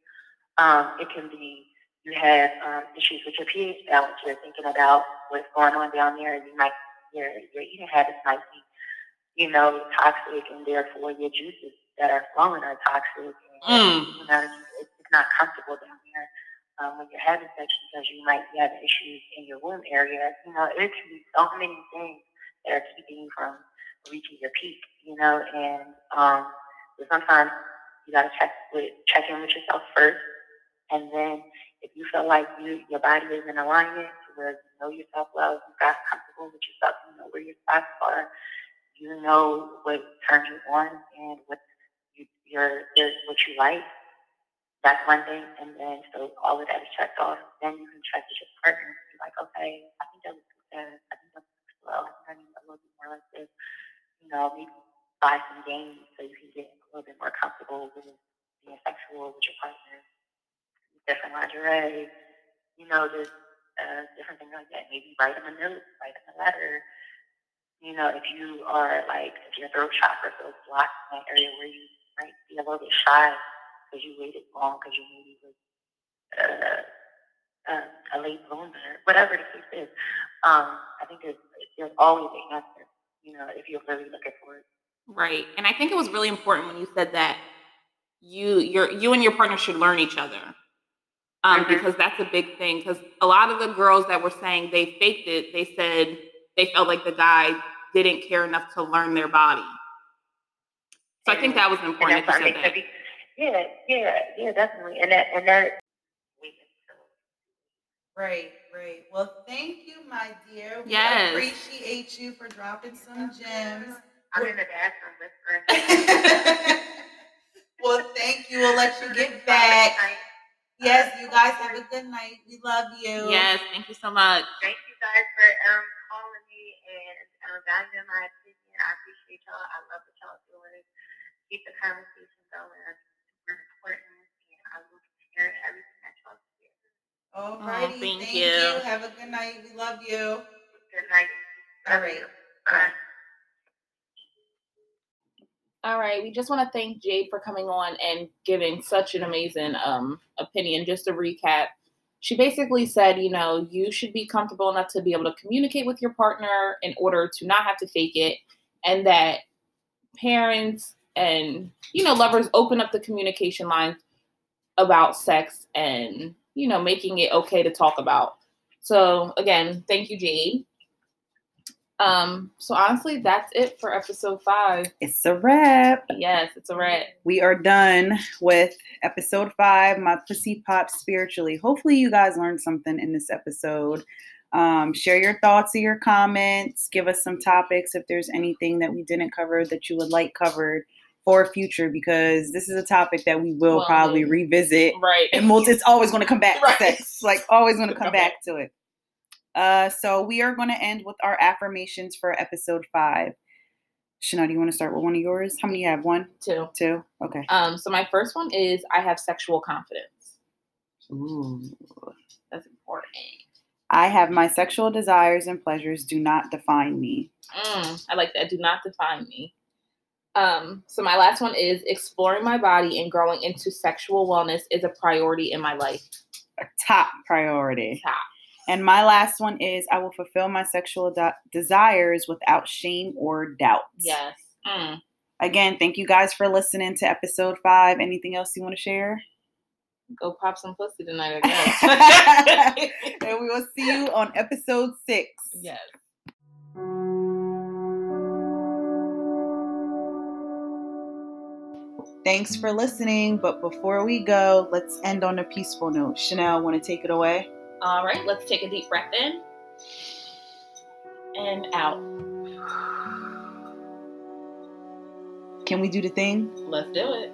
Um, it can be you have um, issues with your pH balance. You're thinking about what's going on down there. You might your your eating habits might be, you know, toxic, and therefore your juices that are flowing are toxic. And, Mm. You know, it's, it's not comfortable down there um, when you're having sex because you might have issues in your womb area. You know, it can be so many things that are keeping you from reaching your peak. You know, and um, so sometimes you got to check with check in with yourself first, and then if you feel like you your body is in alignment to where you know yourself well, you got comfortable with yourself, you know where your spots are, you know what turns you on and what you your your what you like. That's one thing, and then so all of that is checked off. Then you can check with your partner. Be like, okay, I think that was fast. I think that was slow. I think I need a little bit more like this. You know, maybe buy some games so you can get a little bit more comfortable with being sexual with your partner. Different lingerie, you know, there's uh, different things like that. Maybe write them a note, write them a letter. You know, if you are like, if your throat chakra feels blocked in that area where you might be a little bit shy because you waited long because you maybe was uh, uh, a late bloomer, whatever the case is. Um, I think there's, there's always an answer, you know, if you're really looking for it. Right. And I think it was really important when you said that you your you and your partner should learn each other. Um, Mhm. because that's a big thing. Because a lot of the girls that were saying they faked it, they said they felt like the guy didn't care enough to learn their body. So I think that was And important that's that why you said that. that. Yeah, yeah, yeah, definitely. And that, and that. Right, right. Well, thank you, my dear. We Yes. appreciate you for dropping some gems. I'm in the bathroom whispering. (laughs) well, thank you. We'll let you get back. Yes, you guys have a good night. We love you. Yes, thank you so much. Thank you guys for um calling me and um, valuing my opinion. I appreciate y'all. I love what y'all doing. Keep the conversation going. It's super important. And I look forward everything that y'all do. Alrighty. Oh, thank thank you. Have a good night. We love you. Good night. All right. Bye. All right, we just want to thank Jade for coming on and giving such an amazing um, opinion. Just to recap, she basically said, you know, you should be comfortable enough to be able to communicate with your partner in order to not have to fake it, and that parents and you know lovers open up the communication lines about sex and you know making it okay to talk about. So again, thank you, Jade. Um, so honestly, that's it for episode five. It's a wrap. Yes, it's a wrap. We are done with episode five, My Pussy Pop Spiritually. Hopefully, you guys learned something in this episode. Um, share your thoughts or your comments. Give us some topics if there's anything that we didn't cover that you would like covered for future, because this is a topic that we will Well, probably revisit. Right. And we'll, it's always going to come back Right. to (laughs) sex. Like, always going to come Okay. back to it. Uh, so we are going to end with our affirmations for episode five. Chanele, do you want to start with one of yours? How many you have? One, Too. two? Okay. Um, so my first one is I have sexual confidence. Ooh. That's important. I have my sexual desires and pleasures do not define me. Mm, I like that. Do not define me. Um, so my last one is exploring my body and growing into sexual wellness is a priority in my life. A top priority. Top. And my last one is I will fulfill my sexual de- desires without shame or doubt. Yes. Mm. Again, thank you guys for listening to episode five. Anything else you want to share? Go pop some pussy tonight, I (laughs) guess. and we will see you on episode six. yes. Thanks for listening. But before we go, let's end on a peaceful note. Chanele, want to take it away? All right, let's take a deep breath in and out. Can we do the thing? Let's do it.